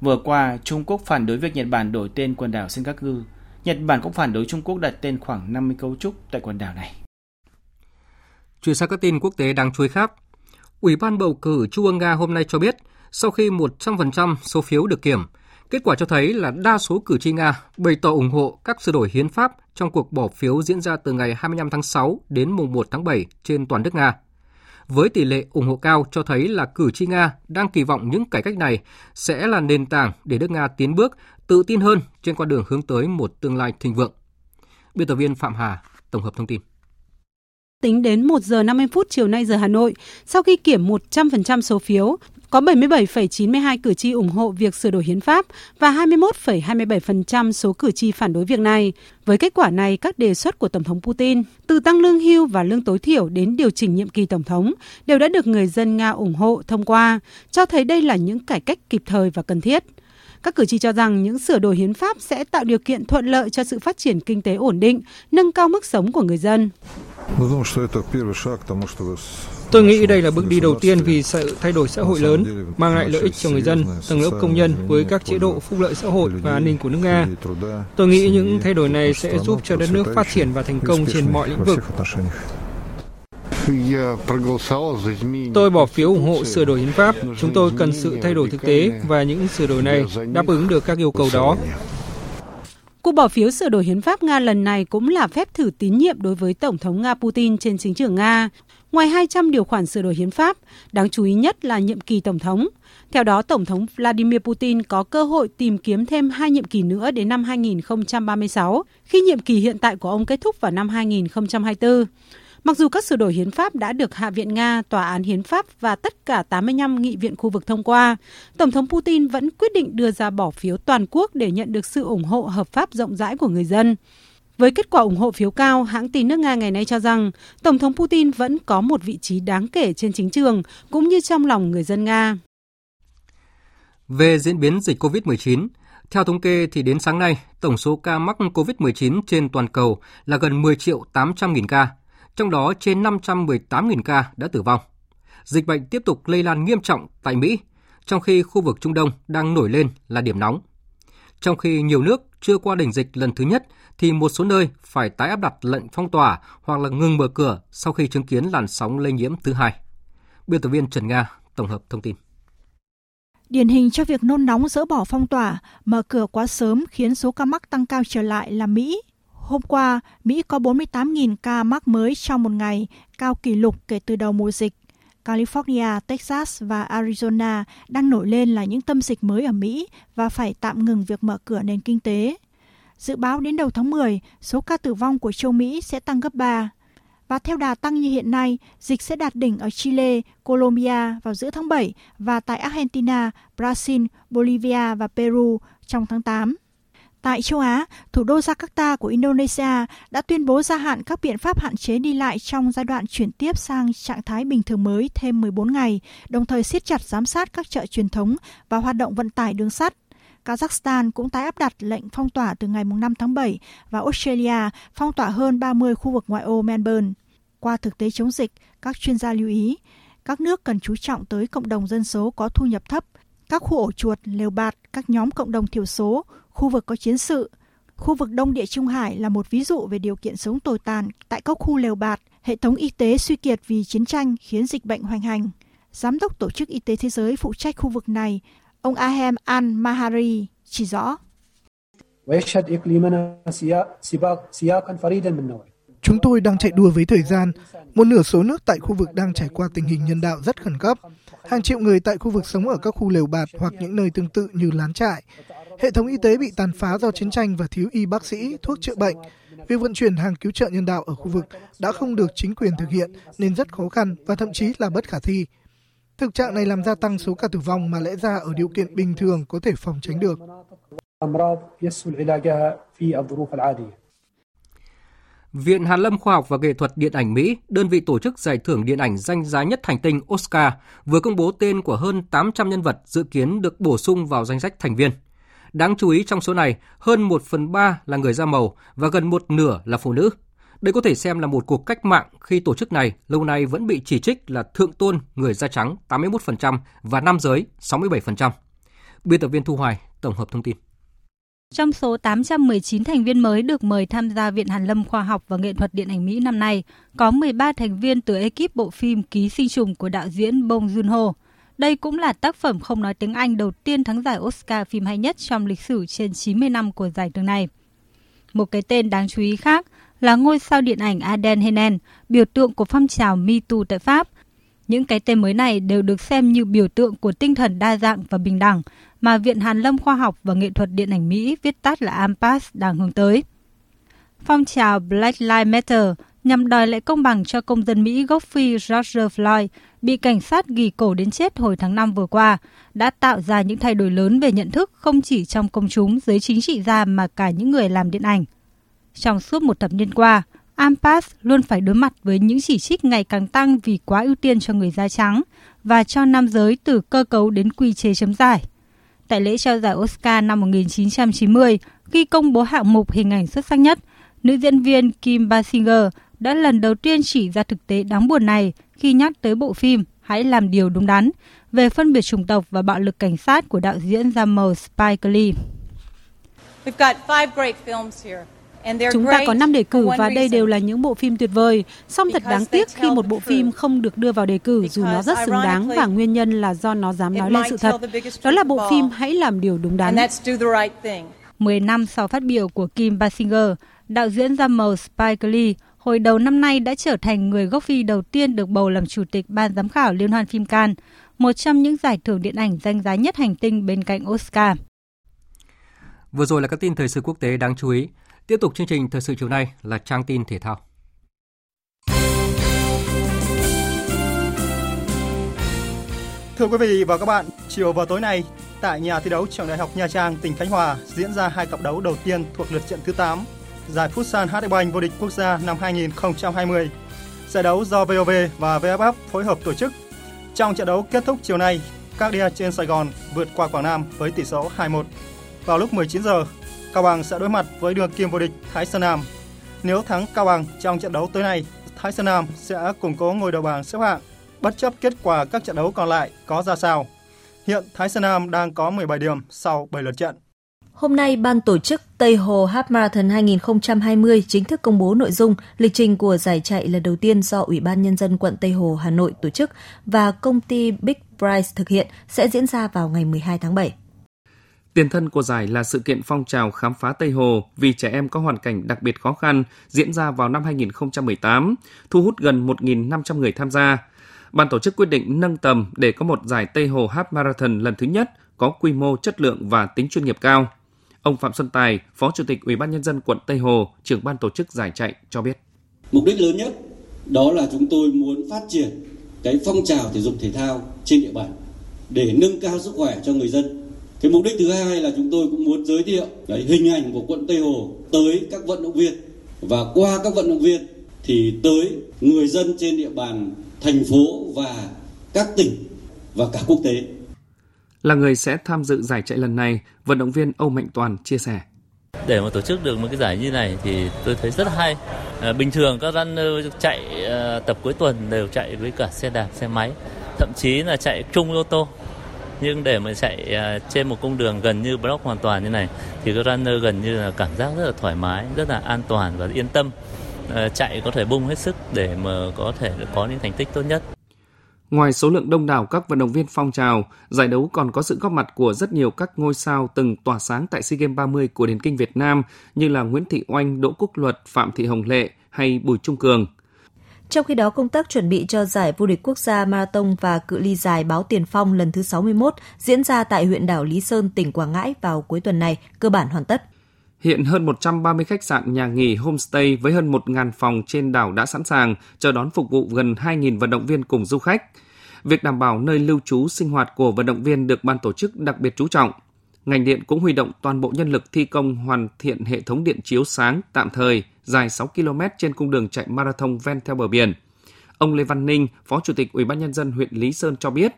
Vừa qua, Trung Quốc phản đối việc Nhật Bản đổi tên quần đảo Senkaku. Nhật Bản cũng phản đối Trung Quốc đặt tên khoảng 50 cấu trúc tại quần đảo này. Chuyển sang các tin quốc tế đáng chú ý khác. Ủy ban bầu cử Trung ương Nga hôm nay cho biết, sau khi 100% số phiếu được kiểm, kết quả cho thấy là đa số cử tri Nga bày tỏ ủng hộ các sửa đổi hiến pháp trong cuộc bỏ phiếu diễn ra từ ngày 25 tháng 6 đến mùng 1 tháng 7 trên toàn nước Nga. Với tỷ lệ ủng hộ cao cho thấy là cử tri Nga đang kỳ vọng những cải cách này sẽ là nền tảng để nước Nga tiến bước tự tin hơn trên con đường hướng tới một tương lai thịnh vượng. Biên tập viên Phạm Hà tổng hợp thông tin. Tính đến 1 giờ 50 phút chiều nay giờ Hà Nội, sau khi kiểm 100% số phiếu, có 77,92 cử tri ủng hộ việc sửa đổi hiến pháp và 21,27% số cử tri phản đối việc này. Với kết quả này, các đề xuất của Tổng thống Putin, từ tăng lương hưu và lương tối thiểu đến điều chỉnh nhiệm kỳ Tổng thống, đều đã được người dân Nga ủng hộ thông qua, cho thấy đây là những cải cách kịp thời và cần thiết. Các cử tri cho rằng những sửa đổi hiến pháp sẽ tạo điều kiện thuận lợi cho sự phát triển kinh tế ổn định, nâng cao mức sống của người dân. Tôi nghĩ đây là bước đi đầu tiên vì sự thay đổi xã hội lớn, mang lại lợi ích cho người dân, tầng lớp công nhân với các chế độ phúc lợi xã hội và an ninh của nước Nga. Tôi nghĩ những thay đổi này sẽ giúp cho đất nước phát triển và thành công trên mọi lĩnh vực. Tôi bỏ phiếu ủng hộ sửa đổi hiến pháp. Chúng tôi cần sự thay đổi thực tế và những sửa đổi này đáp ứng được các yêu cầu đó. Cuộc bỏ phiếu sửa đổi hiến pháp Nga lần này cũng là phép thử tín nhiệm đối với Tổng thống Nga Putin trên chính trường Nga. Ngoài 200 điều khoản sửa đổi hiến pháp, đáng chú ý nhất là nhiệm kỳ Tổng thống. Theo đó, Tổng thống Vladimir Putin có cơ hội tìm kiếm thêm hai nhiệm kỳ nữa đến năm 2036, khi nhiệm kỳ hiện tại của ông kết thúc vào năm 2024. Mặc dù các sửa đổi hiến pháp đã được Hạ viện Nga, Tòa án Hiến pháp và tất cả 85 nghị viện khu vực thông qua, Tổng thống Putin vẫn quyết định đưa ra bỏ phiếu toàn quốc để nhận được sự ủng hộ hợp pháp rộng rãi của người dân. Với kết quả ủng hộ phiếu cao, hãng tin nước Nga ngày nay cho rằng Tổng thống Putin vẫn có một vị trí đáng kể trên chính trường cũng như trong lòng người dân Nga. Về diễn biến dịch COVID-19, theo thống kê thì đến sáng nay, tổng số ca mắc COVID-19 trên toàn cầu là gần 10 triệu 800 nghìn ca, trong đó trên 518.000 ca đã tử vong. Dịch bệnh tiếp tục lây lan nghiêm trọng tại Mỹ, trong khi khu vực Trung Đông đang nổi lên là điểm nóng. Trong khi nhiều nước chưa qua đỉnh dịch lần thứ nhất, thì một số nơi phải tái áp đặt lệnh phong tỏa hoặc là ngừng mở cửa sau khi chứng kiến làn sóng lây nhiễm thứ hai. Biên tập viên Trần Nga tổng hợp thông tin. Điển hình cho việc nôn nóng dỡ bỏ phong tỏa, mở cửa quá sớm khiến số ca mắc tăng cao trở lại là Mỹ. Hôm qua, Mỹ có 48.000 ca mắc mới trong một ngày, cao kỷ lục kể từ đầu mùa dịch. California, Texas và Arizona đang nổi lên là những tâm dịch mới ở Mỹ và phải tạm ngừng việc mở cửa nền kinh tế. Dự báo đến đầu tháng 10, số ca tử vong của châu Mỹ sẽ tăng gấp 3. Và theo đà tăng như hiện nay, dịch sẽ đạt đỉnh ở Chile, Colombia vào giữa tháng 7 và tại Argentina, Brazil, Bolivia và Peru trong tháng 8. Tại châu Á, thủ đô Jakarta của Indonesia đã tuyên bố gia hạn các biện pháp hạn chế đi lại trong giai đoạn chuyển tiếp sang trạng thái bình thường mới thêm 14 ngày, đồng thời siết chặt giám sát các chợ truyền thống và hoạt động vận tải đường sắt. Kazakhstan cũng tái áp đặt lệnh phong tỏa từ ngày 5 tháng 7 và Australia phong tỏa hơn 30 khu vực ngoại ô Melbourne. Qua thực tế chống dịch, các chuyên gia lưu ý, các nước cần chú trọng tới cộng đồng dân số có thu nhập thấp, các khu ổ chuột, lều bạt, các nhóm cộng đồng thiểu số, khu vực có chiến sự. Khu vực Đông Địa Trung Hải là một ví dụ về điều kiện sống tồi tàn tại các khu lều bạt, hệ thống y tế suy kiệt vì chiến tranh khiến dịch bệnh hoành hành. Giám đốc Tổ chức Y tế Thế giới phụ trách khu vực này, ông Ahem Al-Mahari chỉ rõ. Chúng tôi đang chạy đua với thời gian. Một nửa số nước tại khu vực đang trải qua tình hình nhân đạo rất khẩn cấp. Hàng triệu người tại khu vực sống ở các khu lều bạt hoặc những nơi tương tự như lán trại. Hệ thống y tế bị tàn phá do chiến tranh và thiếu y bác sĩ, thuốc chữa bệnh. Việc vận chuyển hàng cứu trợ nhân đạo ở khu vực đã không được chính quyền thực hiện nên rất khó khăn và thậm chí là bất khả thi. Thực trạng này làm gia tăng số ca tử vong mà lẽ ra ở điều kiện bình thường có thể phòng tránh được. Viện Hàn lâm Khoa học và Nghệ thuật Điện ảnh Mỹ, đơn vị tổ chức giải thưởng điện ảnh danh giá nhất hành tinh Oscar, vừa công bố tên của hơn 800 nhân vật dự kiến được bổ sung vào danh sách thành viên. Đáng chú ý trong số này, hơn 1 phần 3 là người da màu và gần một nửa là phụ nữ. Đây có thể xem là một cuộc cách mạng khi tổ chức này lâu nay vẫn bị chỉ trích là thượng tôn người da trắng 81% và nam giới 67%. Biên tập viên Thu Hoài tổng hợp thông tin. Trong số 819 thành viên mới được mời tham gia Viện Hàn lâm Khoa học và Nghệ thuật Điện ảnh Mỹ năm nay, có 13 thành viên từ ekip bộ phim Ký sinh trùng của đạo diễn Bong Joon-ho. Đây cũng là tác phẩm không nói tiếng Anh đầu tiên thắng giải Oscar phim hay nhất trong lịch sử trên 90 năm của giải thưởng này. Một cái tên đáng chú ý khác là ngôi sao điện ảnh Aden Henen, biểu tượng của phong trào Me Too tại Pháp. Những cái tên mới này đều được xem như biểu tượng của tinh thần đa dạng và bình đẳng mà Viện Hàn lâm Khoa học và Nghệ thuật Điện ảnh Mỹ viết tắt là AMPAS đang hướng tới. Phong trào Black Lives Matter nhằm đòi lại công bằng cho công dân Mỹ gốc Phi George Floyd bị cảnh sát ghi cổ đến chết hồi tháng 5 vừa qua, đã tạo ra những thay đổi lớn về nhận thức không chỉ trong công chúng, giới chính trị gia mà cả những người làm điện ảnh. Trong suốt một thập niên qua, AMPAS luôn phải đối mặt với những chỉ trích ngày càng tăng vì quá ưu tiên cho người da trắng và cho nam giới từ cơ cấu đến quy chế chấm giải. Tại lễ trao giải Oscar năm 1990, khi công bố hạng mục hình ảnh xuất sắc nhất, nữ diễn viên Kim Basinger đã lần đầu tiên chỉ ra thực tế đáng buồn này khi nhắc tới bộ phim Hãy làm điều đúng đắn về phân biệt chủng tộc và bạo lực cảnh sát của đạo diễn da màu Spike Lee. Chúng ta có 5 đề cử và đây đều là những bộ phim tuyệt vời. Song thật đáng tiếc khi một bộ phim không được đưa vào đề cử dù nó rất xứng đáng và nguyên nhân là do nó dám nói lên sự thật. Đó là bộ phim Hãy làm điều đúng đắn. 10 năm sau phát biểu của Kim Basinger, đạo diễn da màu Spike Lee hồi đầu năm nay đã trở thành người gốc Phi đầu tiên được bầu làm chủ tịch ban giám khảo Liên hoan phim Cannes, một trong những giải thưởng điện ảnh danh giá nhất hành tinh bên cạnh Oscar. Vừa rồi là các tin thời sự quốc tế đáng chú ý. Tiếp tục chương trình thời sự chiều nay là trang tin thể thao. Thưa quý vị và các bạn, chiều và tối nay tại nhà thi đấu trường Đại học Nha Trang, tỉnh Khánh Hòa diễn ra hai cặp đấu đầu tiên thuộc lượt trận thứ 8 giải Futsal HD Bank vô địch quốc gia năm 2020. Giải đấu do VOV và VFF phối hợp tổ chức. Trong trận đấu kết thúc chiều nay, các đia trên Sài Gòn vượt qua Quảng Nam với tỷ số 2-1. Vào lúc 19 giờ, Cao Bằng sẽ đối mặt với đường kim vô địch Thái Sơn Nam. Nếu thắng Cao Bằng trong trận đấu tối nay, Thái Sơn Nam sẽ củng cố ngôi đầu bảng xếp hạng, bất chấp kết quả các trận đấu còn lại có ra sao. Hiện Thái Sơn Nam đang có 17 điểm sau 7 lượt trận. Hôm nay, ban tổ chức Tây Hồ Half Marathon 2020 chính thức công bố nội dung, lịch trình của giải chạy lần đầu tiên do Ủy ban Nhân dân quận Tây Hồ, Hà Nội tổ chức và công ty Big Price thực hiện sẽ diễn ra vào ngày 12 tháng 7. Tiền thân của giải là sự kiện phong trào khám phá Tây Hồ vì trẻ em có hoàn cảnh đặc biệt khó khăn diễn ra vào năm 2018, thu hút gần 1.500 người tham gia. Ban tổ chức quyết định nâng tầm để có một giải Tây Hồ Half Marathon lần thứ nhất có quy mô, chất lượng và tính chuyên nghiệp cao. Ông Phạm Xuân Tài, Phó Chủ tịch Ủy ban nhân dân quận Tây Hồ, trưởng ban tổ chức giải chạy cho biết. Mục đích lớn nhất đó là chúng tôi muốn phát triển cái phong trào thể dục thể thao trên địa bàn để nâng cao sức khỏe cho người dân. Cái mục đích thứ hai là chúng tôi cũng muốn giới thiệu cái hình ảnh của quận Tây Hồ tới các vận động viên và qua các vận động viên thì tới người dân trên địa bàn thành phố và các tỉnh và cả quốc tế. Là người sẽ tham dự giải chạy lần này, vận động viên Âu Mạnh Toàn chia sẻ. Để mà tổ chức được một cái giải như này thì tôi thấy rất hay. À, bình thường các runner chạy à, tập cuối tuần đều chạy với cả xe đạp, xe máy, thậm chí là chạy chung ô tô. Nhưng để mà chạy à, trên một cung đường gần như block hoàn toàn như này thì các runner gần như là cảm giác rất là thoải mái, rất là an toàn và yên tâm. À, chạy có thể bung hết sức để mà có thể có những thành tích tốt nhất. Ngoài số lượng đông đảo các vận động viên phong trào, giải đấu còn có sự góp mặt của rất nhiều các ngôi sao từng tỏa sáng tại SEA Games 30 của điền kinh Việt Nam như là Nguyễn Thị Oanh, Đỗ Quốc Luật, Phạm Thị Hồng Lệ hay Bùi Trung Cường. Trong khi đó, công tác chuẩn bị cho giải vô địch quốc gia marathon và cự ly dài báo tiền phong lần thứ 61 diễn ra tại huyện đảo Lý Sơn, tỉnh Quảng Ngãi vào cuối tuần này cơ bản hoàn tất. Hiện hơn 130 khách sạn, nhà nghỉ, homestay với hơn 1.000 phòng trên đảo đã sẵn sàng chờ đón phục vụ gần 2.000 vận động viên cùng du khách. Việc đảm bảo nơi lưu trú sinh hoạt của vận động viên được ban tổ chức đặc biệt chú trọng. Ngành điện cũng huy động toàn bộ nhân lực thi công hoàn thiện hệ thống điện chiếu sáng tạm thời dài 6 km trên cung đường chạy marathon ven theo bờ biển. Ông Lê Văn Ninh, Phó Chủ tịch Ủy ban nhân dân huyện Lý Sơn cho biết,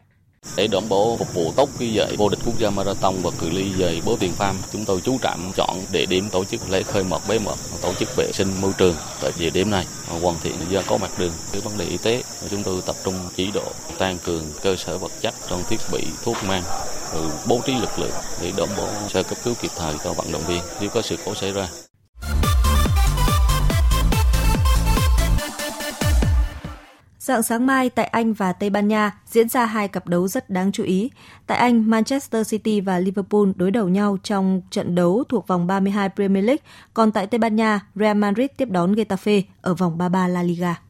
để đảm bảo phục vụ tốt khi dạy vô địch quốc gia marathon và cự ly dày bố tiền farm, chúng tôi chú trọng chọn địa điểm tổ chức lễ khơi mật bế mật, tổ chức vệ sinh môi trường tại địa điểm này, hoàn thiện do có mặt đường. Cái vấn đề y tế, chúng tôi tập trung chỉ độ tăng cường cơ sở vật chất trong thiết bị thuốc men, bố trí lực lượng để đảm bảo sơ cấp cứu kịp thời cho vận động viên nếu có sự cố xảy ra. Dạng sáng mai tại Anh và Tây Ban Nha diễn ra hai cặp đấu rất đáng chú ý. Tại Anh, Manchester City và Liverpool đối đầu nhau trong trận đấu thuộc vòng 32 Premier League, còn tại Tây Ban Nha, Real Madrid tiếp đón Getafe ở vòng 33 La Liga.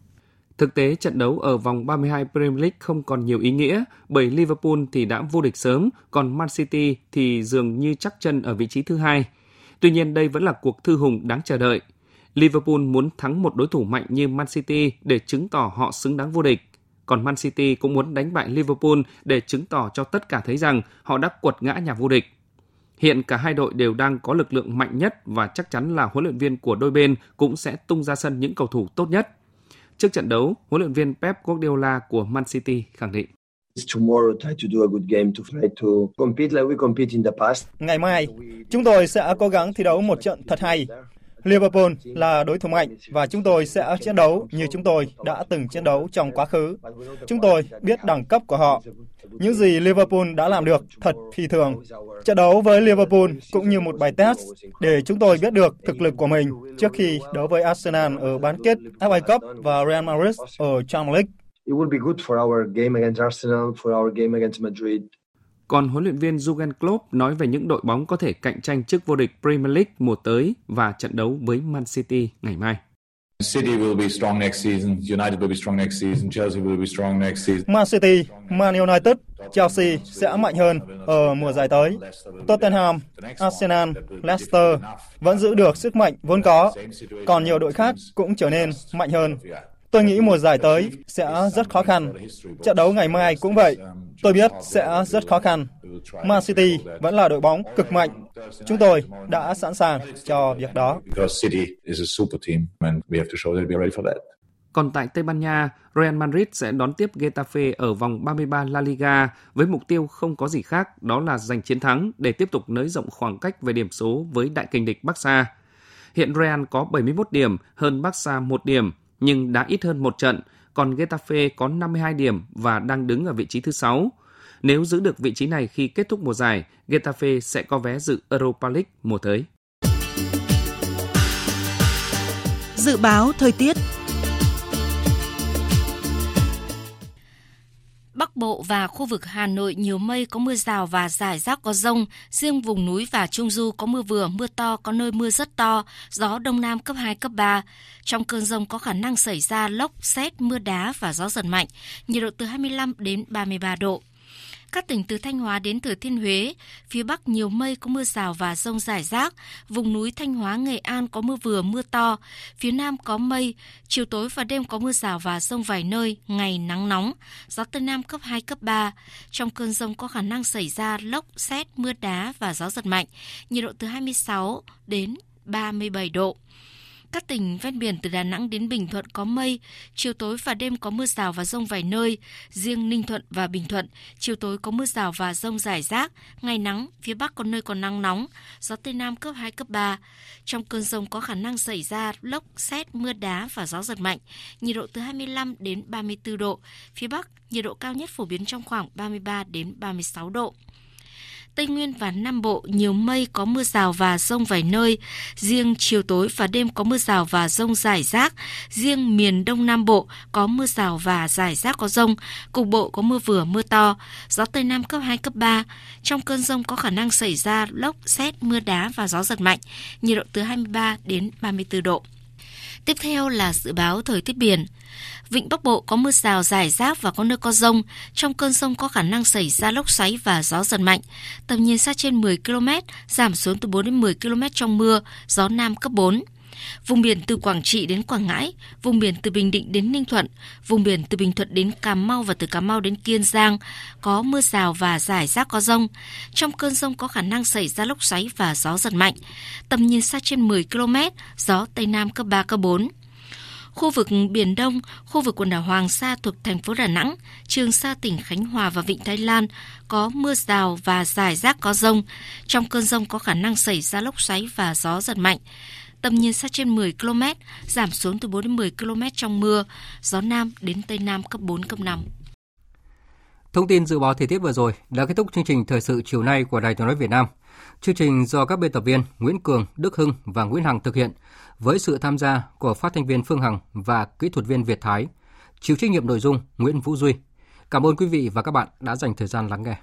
Thực tế, trận đấu ở vòng 32 Premier League không còn nhiều ý nghĩa bởi Liverpool thì đã vô địch sớm, còn Man City thì dường như chắc chân ở vị trí thứ hai. Tuy nhiên, đây vẫn là cuộc thư hùng đáng chờ đợi – Liverpool muốn thắng một đối thủ mạnh như Man City để chứng tỏ họ xứng đáng vô địch. Còn Man City cũng muốn đánh bại Liverpool để chứng tỏ cho tất cả thấy rằng họ đã quật ngã nhà vô địch. Hiện cả hai đội đều đang có lực lượng mạnh nhất và chắc chắn là huấn luyện viên của đôi bên cũng sẽ tung ra sân những cầu thủ tốt nhất. Trước trận đấu, huấn luyện viên Pep Guardiola của Man City khẳng định. Ngày mai, chúng tôi sẽ cố gắng thi đấu một trận thật hay Liverpool là đối thủ mạnh và chúng tôi sẽ chiến đấu như chúng tôi đã từng chiến đấu trong quá khứ. Chúng tôi biết đẳng cấp của họ. Những gì Liverpool đã làm được thật phi thường. Trận đấu với Liverpool cũng như một bài test để chúng tôi biết được thực lực của mình trước khi đấu với Arsenal ở bán kết FA Cup và Real Madrid ở Champions League. It will be good for our game against Arsenal, for our game against Madrid. Còn huấn luyện viên Jurgen Klopp nói về những đội bóng có thể cạnh tranh chức vô địch Premier League mùa tới và trận đấu với Man City ngày mai. City will be strong next season, United will be strong next season, Chelsea will be strong next season. Man City, Man United, Chelsea sẽ mạnh hơn ở mùa giải tới. Tottenham, Arsenal, Leicester vẫn giữ được sức mạnh vốn có, còn nhiều đội khác cũng trở nên mạnh hơn. Tôi nghĩ mùa giải tới sẽ rất khó khăn. Trận đấu ngày mai cũng vậy. Tôi biết sẽ rất khó khăn. Man City vẫn là đội bóng cực mạnh. Chúng tôi đã sẵn sàng cho việc đó. Còn tại Tây Ban Nha, Real Madrid sẽ đón tiếp Getafe ở vòng 33 La Liga với mục tiêu không có gì khác, đó là giành chiến thắng để tiếp tục nới rộng khoảng cách về điểm số với đại kình địch Barca. Hiện Real có 71 điểm, hơn Barca 1 điểm, nhưng đã ít hơn một trận, còn Getafe có 52 điểm và đang đứng ở vị trí thứ 6. Nếu giữ được vị trí này khi kết thúc mùa giải, Getafe sẽ có vé dự Europa League mùa tới. Dự báo thời tiết Bắc Bộ và khu vực Hà Nội nhiều mây có mưa rào và rải rác có rông, riêng vùng núi và Trung Du có mưa vừa, mưa to, có nơi mưa rất to, gió Đông Nam cấp 2, cấp 3. Trong cơn rông có khả năng xảy ra lốc, xét, mưa đá và gió giật mạnh, nhiệt độ từ 25 đến 33 độ. Các tỉnh từ Thanh Hóa đến Thừa Thiên Huế, phía Bắc nhiều mây có mưa rào và rông rải rác, vùng núi Thanh Hóa, Nghệ An có mưa vừa mưa to, phía Nam có mây, chiều tối và đêm có mưa rào và rông vài nơi, ngày nắng nóng, gió Tây Nam cấp 2, cấp 3. Trong cơn rông có khả năng xảy ra lốc, xét, mưa đá và gió giật mạnh, nhiệt độ từ 26 đến 37 độ. Các tỉnh ven biển từ Đà Nẵng đến Bình Thuận có mây, chiều tối và đêm có mưa rào và rông vài nơi. Riêng Ninh Thuận và Bình Thuận, chiều tối có mưa rào và rông rải rác, ngày nắng, phía Bắc có nơi còn nắng nóng, gió Tây Nam cấp 2, cấp 3. Trong cơn rông có khả năng xảy ra lốc, xét, mưa đá và gió giật mạnh, nhiệt độ từ 25 đến 34 độ. Phía Bắc, nhiệt độ cao nhất phổ biến trong khoảng 33 đến 36 độ. Tây Nguyên và Nam Bộ nhiều mây có mưa rào và rông vài nơi. Riêng chiều tối và đêm có mưa rào và rông rải rác. Riêng miền Đông Nam Bộ có mưa rào và rải rác có rông. Cục bộ có mưa vừa mưa to. Gió Tây Nam cấp 2, cấp 3. Trong cơn rông có khả năng xảy ra lốc, xét, mưa đá và gió giật mạnh. Nhiệt độ từ 23 đến 34 độ. Tiếp theo là dự báo thời tiết biển. Vịnh Bắc Bộ có mưa rào rải rác và có nơi có rông. Trong cơn rông có khả năng xảy ra lốc xoáy và gió giật mạnh. Tầm nhìn xa trên 10 km, giảm xuống từ 4 đến 10 km trong mưa, gió Nam cấp 4. Vùng biển từ Quảng Trị đến Quảng Ngãi, vùng biển từ Bình Định đến Ninh Thuận, vùng biển từ Bình Thuận đến Cà Mau và từ Cà Mau đến Kiên Giang có mưa rào và rải rác có rông. Trong cơn rông có khả năng xảy ra lốc xoáy và gió giật mạnh. Tầm nhìn xa trên 10 km, gió Tây Nam cấp 3, cấp 4 khu vực Biển Đông, khu vực quần đảo Hoàng Sa thuộc thành phố Đà Nẵng, Trường Sa tỉnh Khánh Hòa và Vịnh Thái Lan có mưa rào và rải rác có rông. Trong cơn rông có khả năng xảy ra lốc xoáy và gió giật mạnh. Tầm nhìn xa trên 10 km, giảm xuống từ 4 đến 10 km trong mưa, gió Nam đến Tây Nam cấp 4, cấp 5. Thông tin dự báo thời tiết vừa rồi đã kết thúc chương trình thời sự chiều nay của Đài Tiếng nói Việt Nam. Chương trình do các biên tập viên Nguyễn Cường, Đức Hưng và Nguyễn Hằng thực hiện với sự tham gia của phát thanh viên Phương Hằng và kỹ thuật viên Việt Thái. Chịu trách nhiệm nội dung Nguyễn Vũ Duy. Cảm ơn quý vị và các bạn đã dành thời gian lắng nghe.